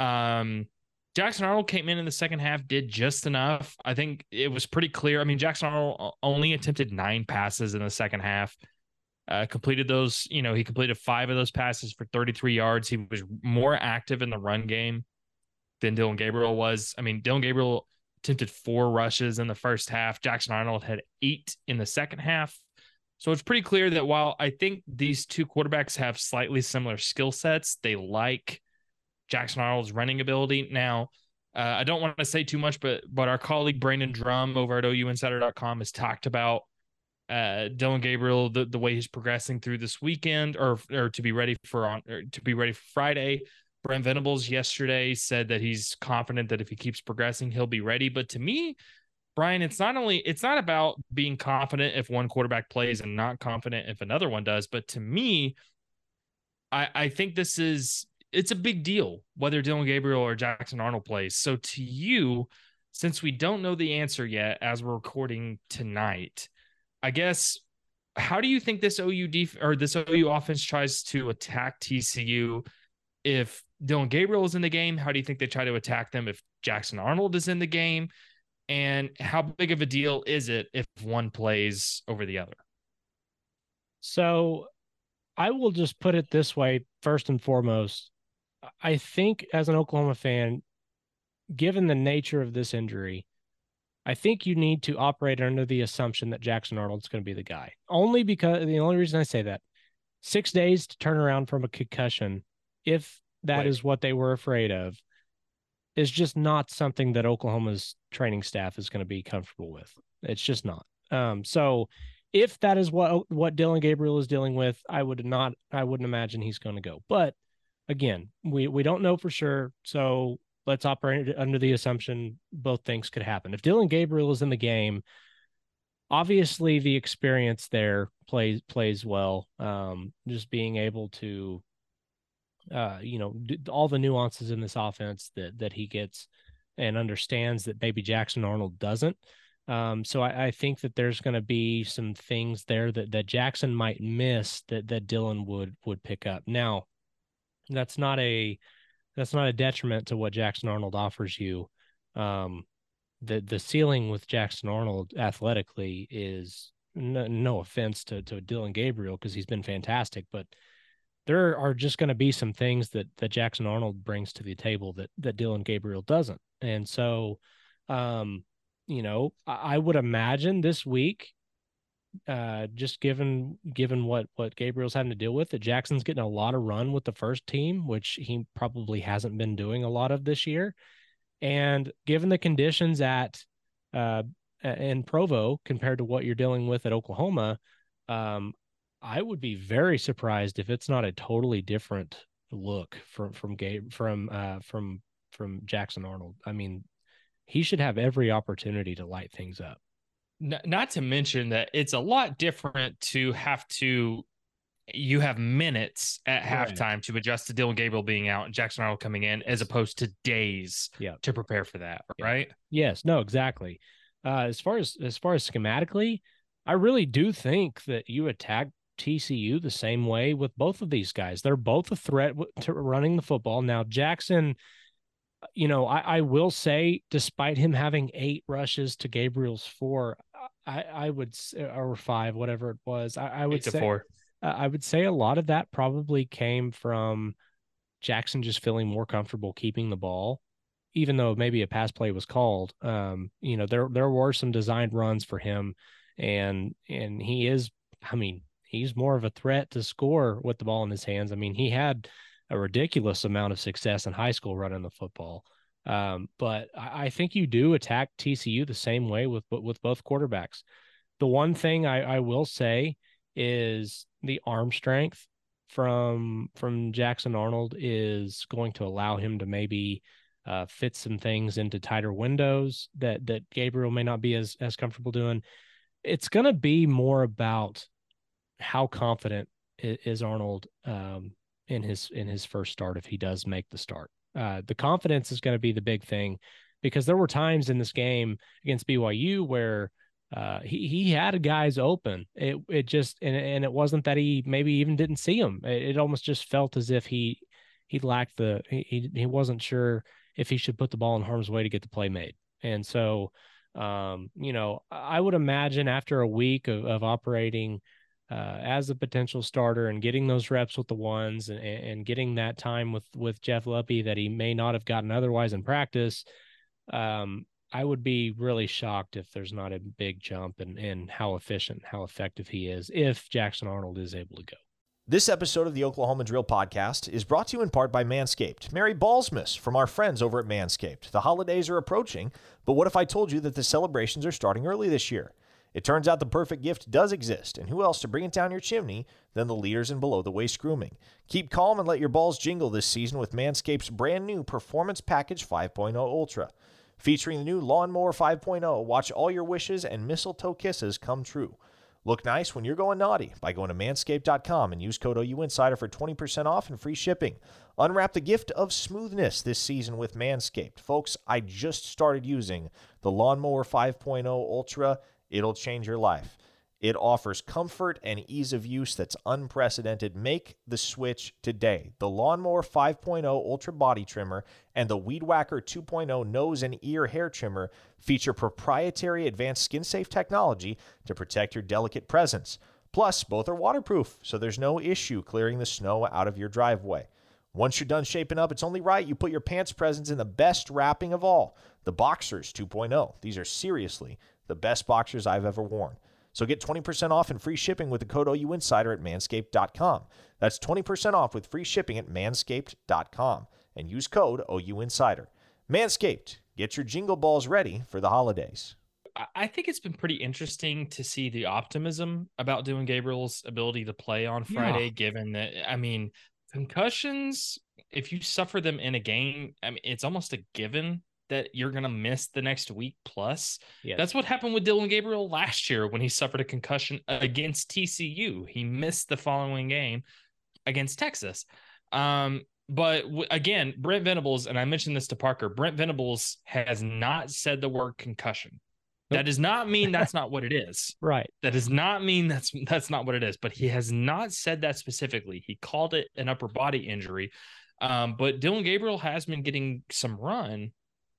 S4: Um, Jackson Arnold came in in the second half, did just enough. I think it was pretty clear. I mean, Jackson Arnold only attempted nine passes in the second half. Uh, completed those, you know, he completed five of those passes for 33 yards. He was more active in the run game than Dillon Gabriel was. I mean, Dillon Gabriel attempted four rushes in the first half. Jackson Arnold had eight in the second half. So it's pretty clear that while I think these two quarterbacks have slightly similar skill sets, they like Jackson Arnold's running ability. Now, uh, I don't want to say too much, but but our colleague Brandon Drum over at OUinsider.com has talked about uh, Dillon Gabriel the, the way he's progressing through this weekend, or or to be ready for on to be ready for Friday. Brent Venables yesterday said that he's confident that if he keeps progressing, he'll be ready. But to me, Bryan, it's not only it's not about being confident if one quarterback plays and not confident if another one does, but to me, I I think this is it's a big deal whether Dillon Gabriel or Jackson Arnold plays. So to you, since we don't know the answer yet as we're recording tonight, I guess how do you think this OU def- or this OU offense tries to attack TCU if Dillon Gabriel is in the game? How do you think they try to attack them if Jackson Arnold is in the game? And how big of a deal is it if one plays over the other?
S5: So I will just put it this way first and foremost. I think as an Oklahoma fan, given the nature of this injury, I think you need to operate under the assumption that Jackson Arnold's going to be the guy. Only because the only reason I say that six days to turn around from a concussion, if that right. is what they were afraid of, is just not something that Oklahoma's training staff is going to be comfortable with. It's just not. Um, so if that is what what Dillon Gabriel is dealing with, I would not I wouldn't imagine he's going to go. But again, we we don't know for sure. So let's operate under the assumption both things could happen. If Dillon Gabriel is in the game, obviously the experience there plays plays well. Um, just being able to uh, you know, all the nuances in this offense that that he gets and understands that maybe Jackson Arnold doesn't. Um, so I, I, think that there's going to be some things there that that Jackson might miss that that Dillon would would pick up. Now, that's not a that's not a detriment to what Jackson Arnold offers you. Um, the the ceiling with Jackson Arnold athletically is no, no offense to to Dillon Gabriel because he's been fantastic, but there are just going to be some things that that Jackson Arnold brings to the table that that Dillon Gabriel doesn't. And so um you know, I, I would imagine this week uh just given given what what Gabriel's having to deal with that Jackson's getting a lot of run with the first team, which he probably hasn't been doing a lot of this year. And given the conditions at uh in Provo compared to what you're dealing with at Oklahoma, um, I would be very surprised if it's not a totally different look from from Gabe from uh from from Jackson Arnold. I mean, he should have every opportunity to light things up.
S4: Not to mention that it's a lot different to have to you have minutes at right. halftime to adjust to Dillon Gabriel being out and Jackson Arnold coming in as opposed to days
S5: yeah.
S4: to prepare for that, right?
S5: Yes, no, exactly. Uh, as far as as far as schematically, I really do think that you attack TCU the same way with both of these guys. They're both a threat to running the football. Now, Jackson, you know, I, I will say, despite him having eight rushes to Gabriel's four, I, I would or five, whatever it was, I, I would say
S4: four.
S5: I would say a lot of that probably came from Jackson just feeling more comfortable keeping the ball, even though maybe a pass play was called. Um, you know, there there were some designed runs for him, and and he is, I mean, he's more of a threat to score with the ball in his hands. I mean, he had a ridiculous amount of success in high school running the football. Um, but I, I, think you do attack TCU the same way with with both quarterbacks. The one thing I, I will say is the arm strength from from Jackson Arnold is going to allow him to maybe uh, fit some things into tighter windows that that Gabriel may not be as as comfortable doing. It's going to be more about how confident is Arnold um, in his in his first start if he does make the start. Uh, the confidence is going to be the big thing because there were times in this game against BYU where uh, he he had guys open. It it just and and it wasn't that he maybe even didn't see them. It, it almost just felt as if he he lacked the he he wasn't sure if he should put the ball in harm's way to get the play made. And so, um, you know, I would imagine after a week of, of operating uh, as a potential starter and getting those reps with the ones and, and getting that time with with Jeff Lebby that he may not have gotten otherwise in practice, um, I would be really shocked if there's not a big jump in, in how efficient, how effective he is if Jackson Arnold is able to go.
S6: This episode of the Oklahoma Drill Podcast is brought to you in part by Manscaped. Merry Ballsmas from our friends over at Manscaped. The holidays are approaching, but what if I told you that the celebrations are starting early this year? It turns out the perfect gift does exist, and who else to bring it down your chimney than the leaders in below the waist grooming? Keep calm and let your balls jingle this season with Manscaped's brand new Performance Package 5.0 Ultra. Featuring the new Lawnmower 5.0, watch all your wishes and mistletoe kisses come true. Look nice when you're going naughty by going to manscaped.com and use code OUInsider for 20% off and free shipping. Unwrap the gift of smoothness this season with Manscaped. Folks, I just started using the Lawnmower 5.0 Ultra. It'll change your life. It offers comfort and ease of use that's unprecedented. Make the switch today. The Lawnmower 5.0 Ultra Body Trimmer and the Weed Whacker 2.0 Nose and Ear Hair Trimmer feature proprietary advanced skin safe technology to protect your delicate presence. Plus, both are waterproof, so there's no issue clearing the snow out of your driveway. Once you're done shaping up, it's only right you put your pants presents in the best wrapping of all the Boxers 2.0. These are seriously the best boxers I've ever worn. So get 20% off and free shipping with the code OUInsider at manscaped.com. That's 20% off with free shipping at manscaped.com and use code OUInsider. Manscaped, get your jingle balls ready for the holidays.
S4: I think it's been pretty interesting to see the optimism about Dillon Gabriel's ability to play on Friday, yeah. given that, I mean, concussions, if you suffer them in a game, I mean, it's almost a given that you're going to miss the next week plus. Yes. That's what happened with Dillon Gabriel last year when he suffered a concussion against TCU. He missed the following game against Texas. Um, but w- again, Brent Venables, and I mentioned this to Parker, Brent Venables has not said the word concussion. Nope. That does not mean that's not what it is.
S5: Right.
S4: That does not mean that's that's not what it is. But he has not said that specifically. He called it an upper body injury. Um, but Dillon Gabriel has been getting some run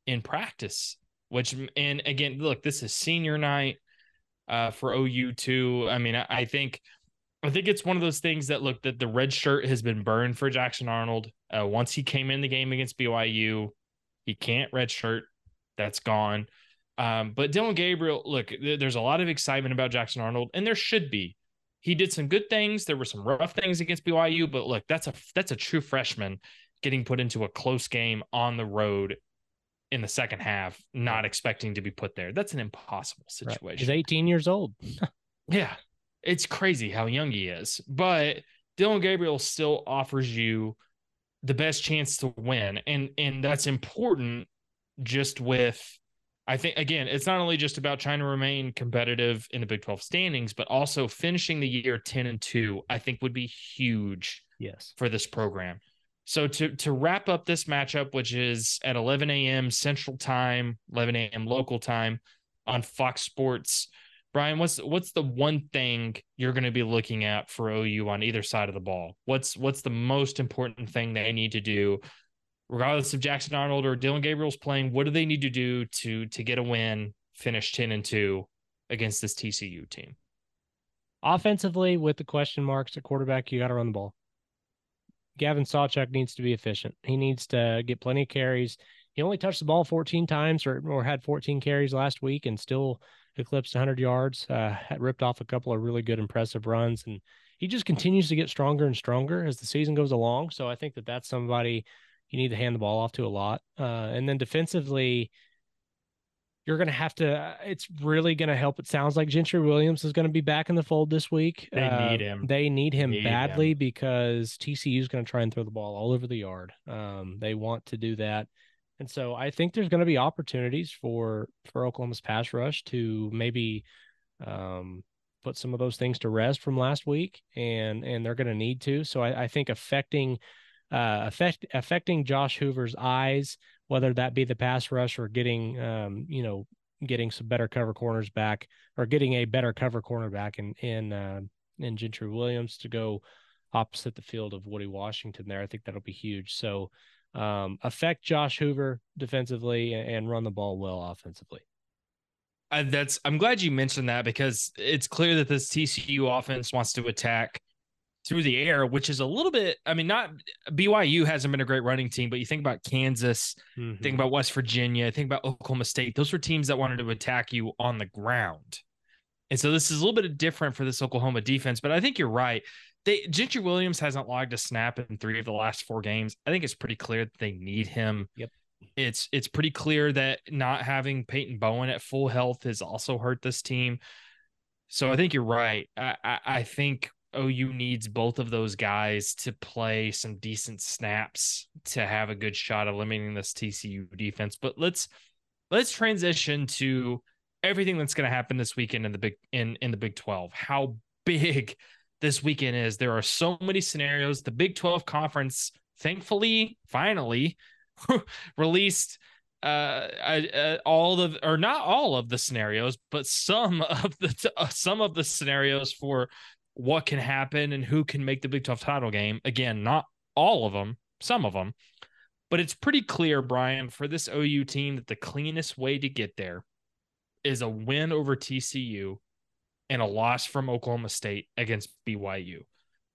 S4: in practice, which, and again, look, this is senior night uh, for OU too. I mean, I, I think, I think it's one of those things that look that the red shirt has been burned for Jackson Arnold. Uh, once he came in the game against BYU, he can't red shirt. That's gone. Um, but Dillon Gabriel, look, th- there's a lot of excitement about Jackson Arnold, and there should be. He did some good things. There were some rough things against BYU, but look, that's a that's a true freshman getting put into a close game on the road in the second half, not expecting to be put there. That's an impossible situation. Right.
S5: He's 18 years old.
S4: yeah. It's crazy how young he is. But Dillon Gabriel still offers you the best chance to win. And and that's important just with I think again, it's not only just about trying to remain competitive in the Big 12 standings, but also finishing the year 10 and 2, I think would be huge
S5: yes
S4: for this program. So to to wrap up this matchup, which is at 11 a.m. Central Time, 11 a.m. local time on Fox Sports. Bryan, what's what's the one thing you're going to be looking at for OU on either side of the ball? What's what's the most important thing they need to do, regardless of Jackson Arnold or Dillon Gabriel's playing? What do they need to do to to get a win, finish 10 and 2 against this TCU team?
S5: Offensively, with the question marks at quarterback, you got to run the ball. Gavin Sawchuk needs to be efficient. He needs to get plenty of carries. He only touched the ball 14 times or, or had 14 carries last week and still eclipsed 100 yards. Uh, ripped off a couple of really good, impressive runs. And he just continues to get stronger and stronger as the season goes along. So I think that that's somebody you need to hand the ball off to a lot. Uh, and then defensively, you're going to have to uh, it's really going to help. It sounds like gentry williams is going to be back in the fold this week.
S4: They uh, need him.
S5: they need him need badly him. because tcu is going to try and throw the ball all over the yard. Um, they want to do that. And so i think there's going to be opportunities for for oklahoma's pass rush to maybe um, put some of those things to rest from last week and and they're going to need to. So I, I think affecting uh, affect, affecting Josh Hoover's eyes whether that be the pass rush or getting, um, you know, getting some better cover corners back or getting a better cover cornerback in in uh, in Gentry Williams to go opposite the field of Woody Washington there. I think that'll be huge. So um, affect Josh Hoover defensively and, run the ball well offensively.
S4: Uh, that's I'm glad you mentioned that because it's clear that this TCU offense wants to attack through the air, which is a little bit. I mean, not BYU hasn't been a great running team, but you think about Kansas,
S5: Mhm.
S4: think about West Virginia, think about Oklahoma State. Those were teams that wanted to attack you on the ground. And so this is a little bit different for this Oklahoma defense, but I think you're right. They Gentry Williams hasn't logged a snap in three of the last four games. I think it's pretty clear that they need him.
S5: Yep.
S4: It's it's pretty clear that not having Peyton Bowen at full health has also hurt this team. So I think you're right. I, I, I think OU needs both of those guys to play some decent snaps to have a good shot of limiting this TCU defense. But let's let's transition to everything that's going to happen this weekend in the big in in the Big 12. How big this weekend is. There are so many scenarios. The Big 12 conference thankfully finally released uh, uh, all of or not all of the scenarios, but some of the uh, some of the scenarios for what can happen and who can make the Big 12 title game. Again, not all of them, some of them, but it's pretty clear, Bryan, for this OU team that the cleanest way to get there is a win over TCU and a loss from Oklahoma State against BYU.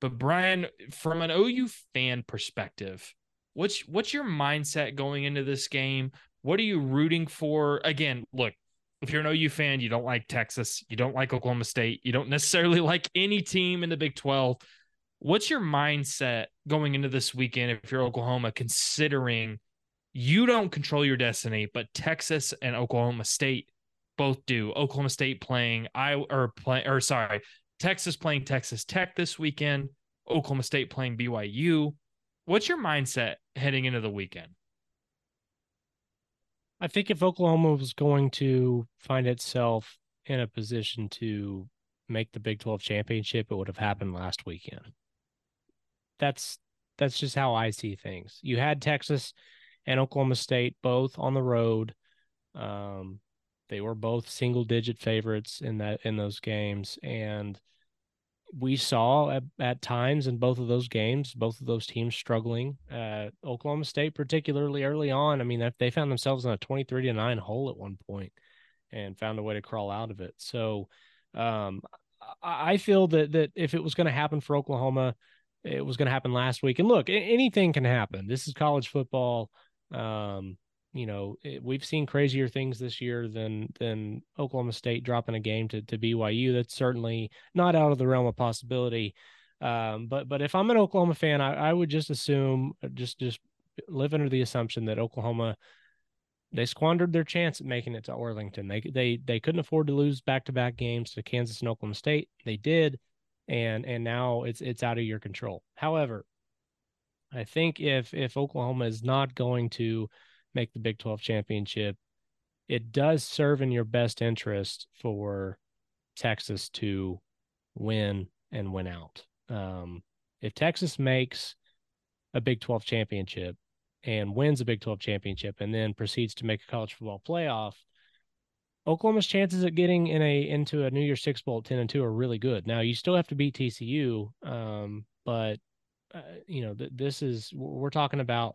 S4: But Bryan, from an OU fan perspective, what's what's your mindset going into this game? What are you rooting for? Again, look, if you're an OU fan, you don't like Texas, you don't like Oklahoma State, you don't necessarily like any team in the Big 12. What's your mindset going into this weekend if you're Oklahoma, considering you don't control your destiny, but Texas and Oklahoma State both do. Oklahoma State playing I or play or sorry, Texas playing Texas Tech this weekend, Oklahoma State playing BYU. What's your mindset heading into the weekend?
S5: I think if Oklahoma was going to find itself in a position to make the Big 12 championship, it would have happened last weekend. That's that's just how I see things. You had Texas and Oklahoma State both on the road. Um, they were both single digit favorites in that in those games, and we saw at, at times in both of those games, both of those teams struggling. Uh, Oklahoma State, particularly early on, I mean, they found themselves in a 23 to 9 hole at one point and found a way to crawl out of it. So um, I feel that, that if it was going to happen for Oklahoma, it was going to happen last week. And look, anything can happen. This is college football. Um, you know, it, we've seen crazier things this year than than Oklahoma State dropping a game to to BYU. That's certainly not out of the realm of possibility. Um, but but if I'm an Oklahoma fan, I, I would just assume just just live under the assumption that Oklahoma they squandered their chance at making it to Arlington. They they they couldn't afford to lose back to back games to Kansas and Oklahoma State. They did, and and now it's it's out of your control. However, I think if if Oklahoma is not going to make the Big 12 championship, it does serve in your best interest for Texas to win and win out. Um, if Texas makes a Big 12 championship and wins a Big 12 championship and then proceeds to make a college football playoff, Oklahoma's chances at getting in a into a New Year's Six Bowl 10 and 2 are really good. Now you still have to beat TCU, um, but uh, you know th- this is we're talking about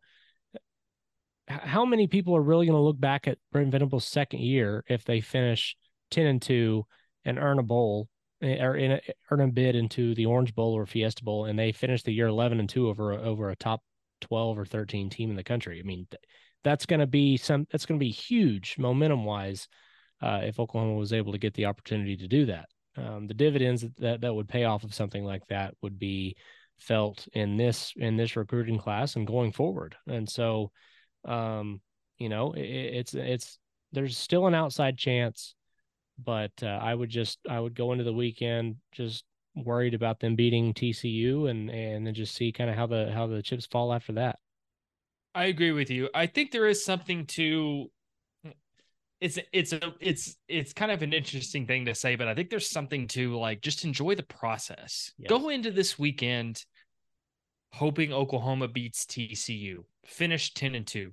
S5: how many people are really going to look back at Brent Venables' second year if they finish 10 and 2 and earn a bowl or in a, earn a bid into the Orange Bowl or Fiesta Bowl and they finish the year 11 and 2 over over a top 12 or 13 team in the country. I mean that's going to be some that's going to be huge momentum wise uh, if Oklahoma was able to get the opportunity to do that. Um, the dividends that that would pay off of something like that would be felt in this in this recruiting class and going forward. And so um, you know, it, it's it's there's still an outside chance, but uh, I would just I would go into the weekend just worried about them beating TCU and and then just see kind of how the how the chips fall after that.
S4: I agree with you. I think there is something to it's it's a it's it's kind of an interesting thing to say, but I think there's something to like just enjoy the process.
S5: Yes.
S4: Go into this weekend hoping Oklahoma beats TCU, finish 10 and 2.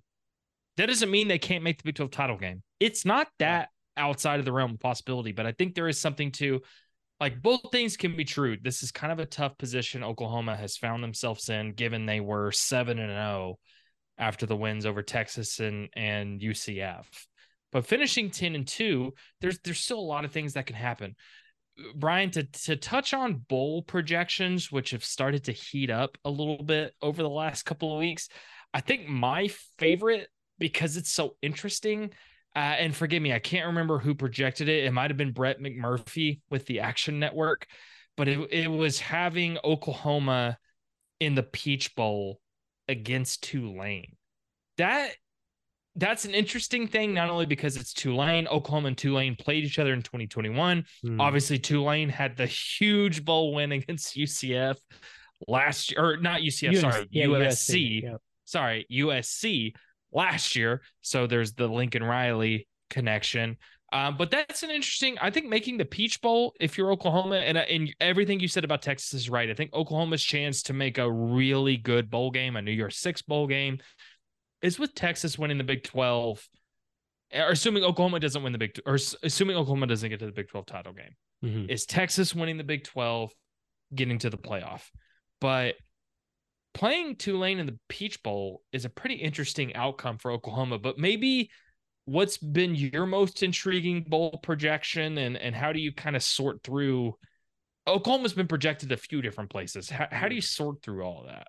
S4: That doesn't mean they can't make the Big 12 title game. It's not that outside of the realm of possibility, but I think there is something to like both things can be true. This is kind of a tough position Oklahoma has found themselves in given they were 7 and 0 after the wins over Texas and and UCF. But finishing 10 and 2, there's there's still a lot of things that can happen. Bryan, to to touch on bowl projections, which have started to heat up a little bit over the last couple of weeks, I think my favorite because it's so interesting. Uh, and forgive me, I can't remember who projected it. It might have been Brett McMurphy with the Action Network, but it, it was having Oklahoma in the Peach Bowl against Tulane. That that's an interesting thing, not only because it's Tulane, Oklahoma and Tulane played each other in 2021. Mm. Obviously, Tulane had the huge bowl win against UCF last year, or not UCF, US, sorry, yeah, USC. USC yeah. Sorry, USC last year. So there's the Lincoln Riley connection. Um, but that's an interesting. I think making the Peach Bowl, if you're Oklahoma, and uh, and everything you said about Texas is right. I think Oklahoma's chance to make a really good bowl game, a New Year's Six bowl game, is with Texas winning the Big Twelve, or assuming Oklahoma doesn't win the Big, or assuming Oklahoma doesn't get to the Big Twelve title game, mm-hmm. is Texas winning the Big Twelve, getting to the playoff. But playing Tulane in the Peach Bowl is a pretty interesting outcome for Oklahoma. But maybe what's been your most intriguing bowl projection and and how do you kind of sort through Oklahoma's been projected a few different places. How, how do you sort through all that?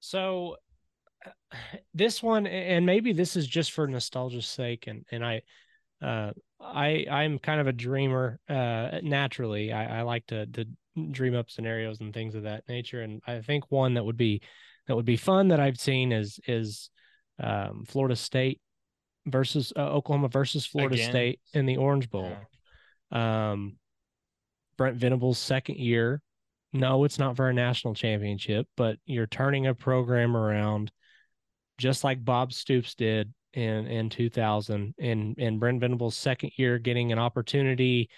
S5: So this one and maybe this is just for nostalgia's sake and and I uh I I'm kind of a dreamer uh naturally. I, I like to to dream up scenarios and things of that nature and I think one that would be that would be fun that I've seen is is um Florida State versus uh, Oklahoma versus Florida Again. State in the Orange Bowl. Yeah. Um, Brent Venables' second year. No, it's not for a national championship, but you're turning a program around just like Bob Stoops did in in 2000 and and Brent Venables' second year getting an opportunity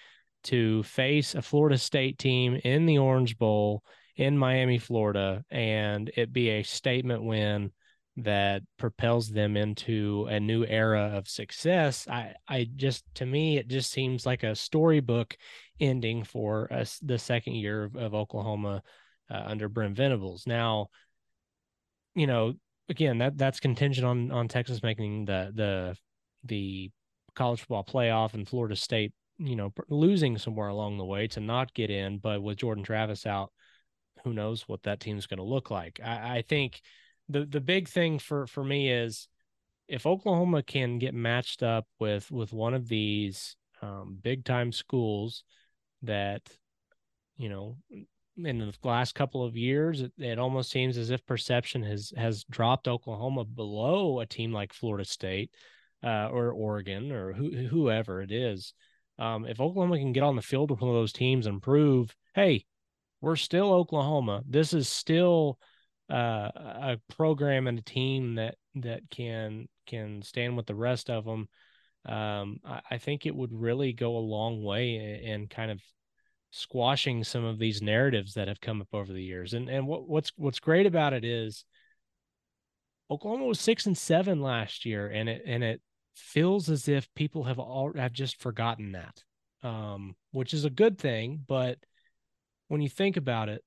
S5: to face a Florida State team in the Orange Bowl in Miami, Florida, and it be a statement win that propels them into a new era of success. I i just to me it just seems like a storybook ending for us the second year of, of oklahoma uh, under brent venables. Now you know again that that's contingent on on texas making the the the college football playoff and florida state you know losing somewhere along the way to not get in. But with jordan travis out who knows what that team's going to look like. I i think the the big thing for for me is if Oklahoma can get matched up with with one of these um, big time schools that you know in the last couple of years it, it, almost seems as if perception has has dropped Oklahoma below a team like Florida State uh, or Oregon or who, whoever it is. Um, if Oklahoma can get on the field with one of those teams and prove, hey, we're still Oklahoma. This is still uh, a program and a team that that can can stand with the rest of them, um, I, I, think it would really go a long way in, in, kind of squashing some of these narratives that have come up over the years. And and what, what's what's great about it is Oklahoma was six and seven last year, and it and it feels as if people have all have just forgotten that, um, which is a good thing. But when you think about it,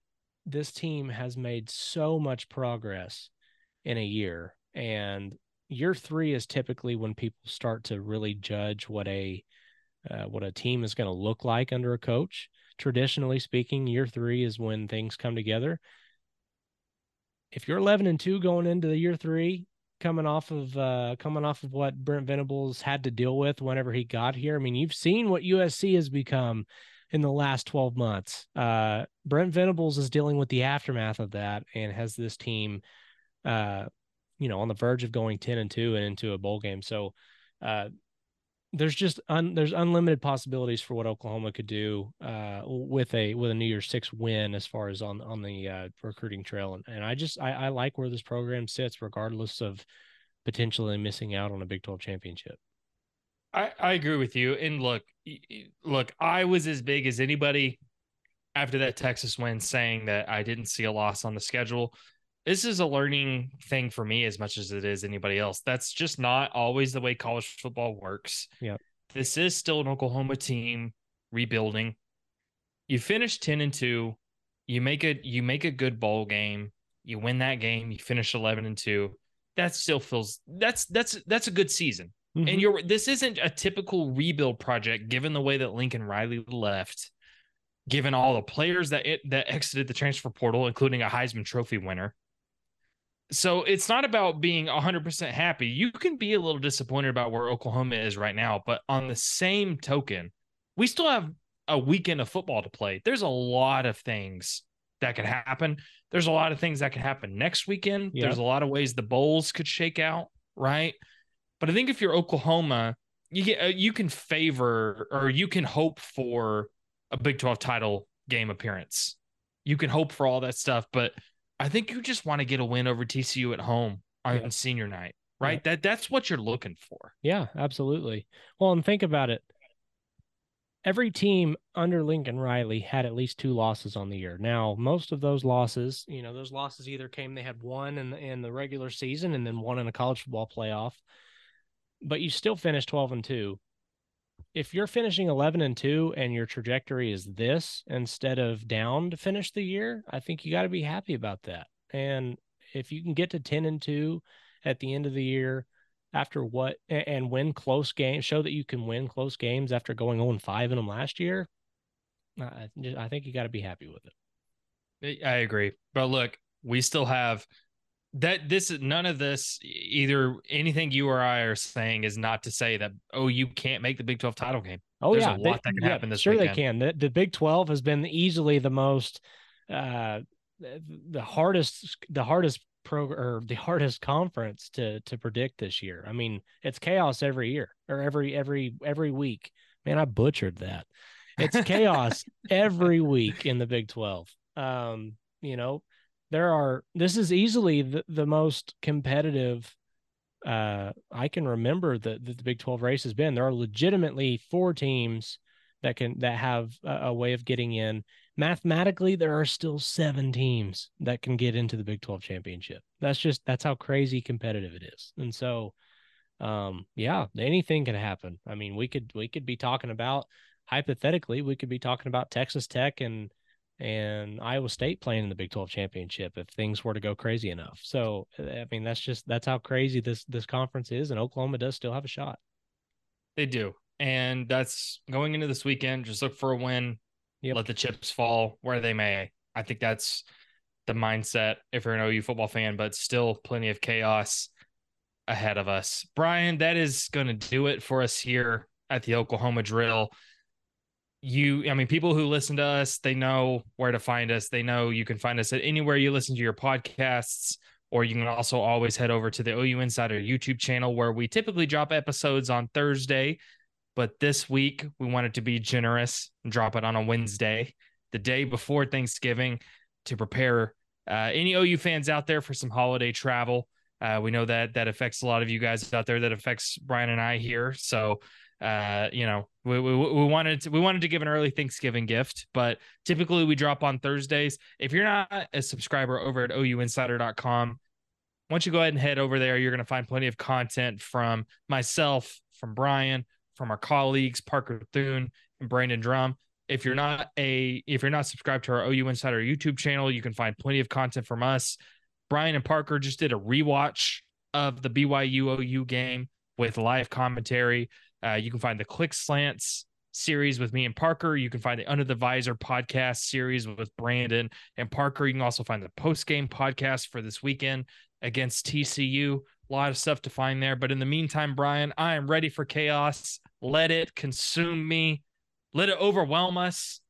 S5: this team has made so much progress in a year and year three is typically when people start to really judge what a uh, what a team is going to look like under a coach traditionally speaking year three is when things come together if you're 11 and 2 going into the year three coming off of uh coming off of what brent venables had to deal with whenever he got here i mean you've seen what usc has become in the last 12 months. Uh, Brent Venables is dealing with the aftermath of that and has this team, uh, you know, on the verge of going 10 and 2 and into a bowl game. So, uh, there's just un, there's unlimited possibilities for what Oklahoma could do uh, with a with a New Year's Six win as far as on on the uh, recruiting trail, and, and I just I, I like where this program sits, regardless of potentially missing out on a Big Twelve championship.
S4: I, I agree with you. And look, look, I was as big as anybody after that Texas win saying that I didn't see a loss on the schedule. This is a learning thing for me as much as it is anybody else. That's just not always the way college football works.
S5: Yeah.
S4: This is still an Oklahoma team rebuilding. You finish 10 and 2, you make a you make a good bowl game, you win that game, you finish 11 and 2 that still feels that's that's that's a good season.
S5: Mhm.
S4: And you're this isn't a typical rebuild project given the way that Lincoln Riley left, given all the players that it, that exited the transfer portal, including a Heisman Trophy winner. So it's not about being 100% happy. You can be a little disappointed about where Oklahoma is right now, but on the same token, we still have a weekend of football to play. There's a lot of things that could happen. There's a lot of things that could happen next weekend.
S5: Yeah.
S4: There's a lot of ways the bowls could shake out, right? But I think if you're Oklahoma, you get uh, you can favor or you can hope for a Big 12 title game appearance. You can hope for all that stuff, but I think you just want to get a win over TCU at home on
S5: Yeah.
S4: senior night, right? That that's what you're looking for.
S5: Yeah, absolutely. Well, and think about it. Every team under Lincoln Riley had at least two losses on the year. Now, most of those losses, you know, those losses either came they had one in the, in the regular season and then one in a college football playoff. But you still finished 12 and 2. If you're finishing 11 and 2 and your trajectory is this instead of down to finish the year, I think you got to be happy about that. And if you can get to 10 and 2 at the end of the year, after what and win close games, show that you can win close games after going 0 5 in them last year. I, I- think you got to be happy with it.
S4: I agree. But look, we still have that this is none of this either anything you or I are saying is not to say that oh you can't make the Big 12 title game.
S5: Oh
S4: There's a lot
S5: they-
S4: that can
S5: yeah,
S4: happen this
S5: Sure,
S4: weekend.
S5: they can. The, the Big Twelve has been easily the most, uh, the the hardest, the hardest pro or the hardest conference to to predict this year. I mean, it's chaos every year or every every every week. Man, I butchered that. It's chaos every week in the Big Twelve. Um, you know, there are. This is easily the the most competitive uh I can remember that that the Big 12 race has been. There are legitimately four teams that can that have a, a way of getting in. Mathematically, there are still seven teams that can get into the Big 12 championship. That's just that's how crazy competitive it is. And so um yeah, anything can happen. I mean, we could we could be talking about hypothetically, we could be talking about Texas Tech and and Iowa State playing in the Big 12 championship if things were to go crazy enough. So eh, I mean that's just that's how crazy this this conference is and Oklahoma does still have a shot.
S4: They do. And that's going into this weekend. Just look for a win.
S5: Yep.
S4: Let the chips fall where they may. I think that's the mindset if you're an OU football fan, but still plenty of chaos ahead of us. Bryan, that is going to do it for us here at the Oklahoma Drill. You, I mean, people who listen to us, they know where to find us. They know you can find us at anywhere you listen to your podcasts, or you can also always head over to the OU Insider YouTube channel where we typically drop episodes on Thursday. But this week, we wanted to be generous and drop it on a Wednesday, the day before Thanksgiving, to prepare uh, any OU fans out there for some holiday travel. Uh, we know that that affects a lot of you guys out there. That affects Bryan and I here. So, uh, you know, we, we we wanted to we wanted to give an early Thanksgiving gift, but typically we drop on Thursdays. If you're not a subscriber over at OUinsider.com, once you go ahead and head over there, you're going to find plenty of content from myself, from Bryan, from our colleagues Parker Thune and Brandon Drum. If you're not a if you're not subscribed to our OU Insider YouTube channel, you can find plenty of content from us. Bryan and Parker just did a rewatch of the BYU OU game with live commentary. Uh, you can find the Click Slants series with me and Parker. You can find the Under the Visor podcast series with Brandon and Parker. You can also find the post game podcast for this weekend against TCU. A lot of stuff to find there. But in the meantime, Bryan, I am ready for chaos. Let it consume me. Let it overwhelm us.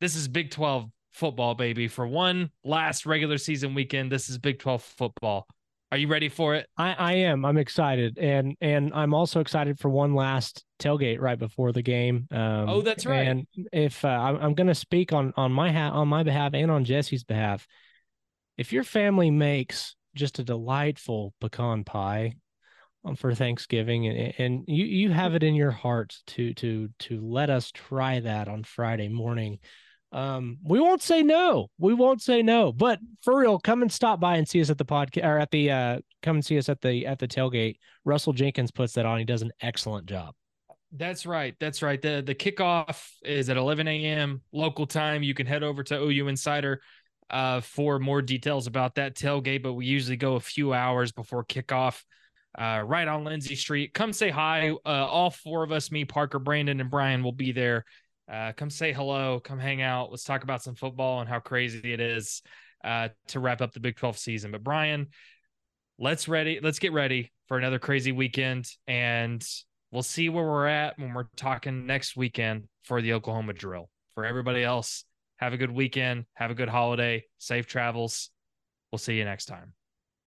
S4: This is Big 12 football, baby. For one last regular season weekend, this is Big 12 football. Are you ready for it?
S5: I, I am. I'm excited, and and I'm also excited for one last tailgate right before the game. Um,
S4: Oh, that's right.
S5: And if uh, I'm, I'm going to speak on on my ha- on my behalf and on Jesse's behalf, if your family makes just a delightful pecan pie um, for Thanksgiving, and and you you have it in your heart to to to let us try that on Friday morning. Um, we won't say no. We won't say no. But for real, come and stop by and see us at the podcast or at the uh come and see us at the at the tailgate. Russell Jenkins puts that on. He does an excellent job.
S4: That's right. That's right. The the kickoff is at 11 a.m. local time. You can head over to OU Insider uh, for more details about that tailgate. But we usually go a few hours before kickoff, uh, right on Lindsey Street. Come say hi. Uh, all four of us, me, Parker, Brandon, and Bryan, will be there. Uh, come say hello. Come hang out. Let's talk about some football and how crazy it is uh, to wrap up the Big 12 season. But Bryan, let's ready. Let's get ready for another crazy weekend, and we'll see where we're at when we're talking next weekend for the Oklahoma drill. For everybody else, have a good weekend. Have a good holiday. Safe travels. We'll see you next time.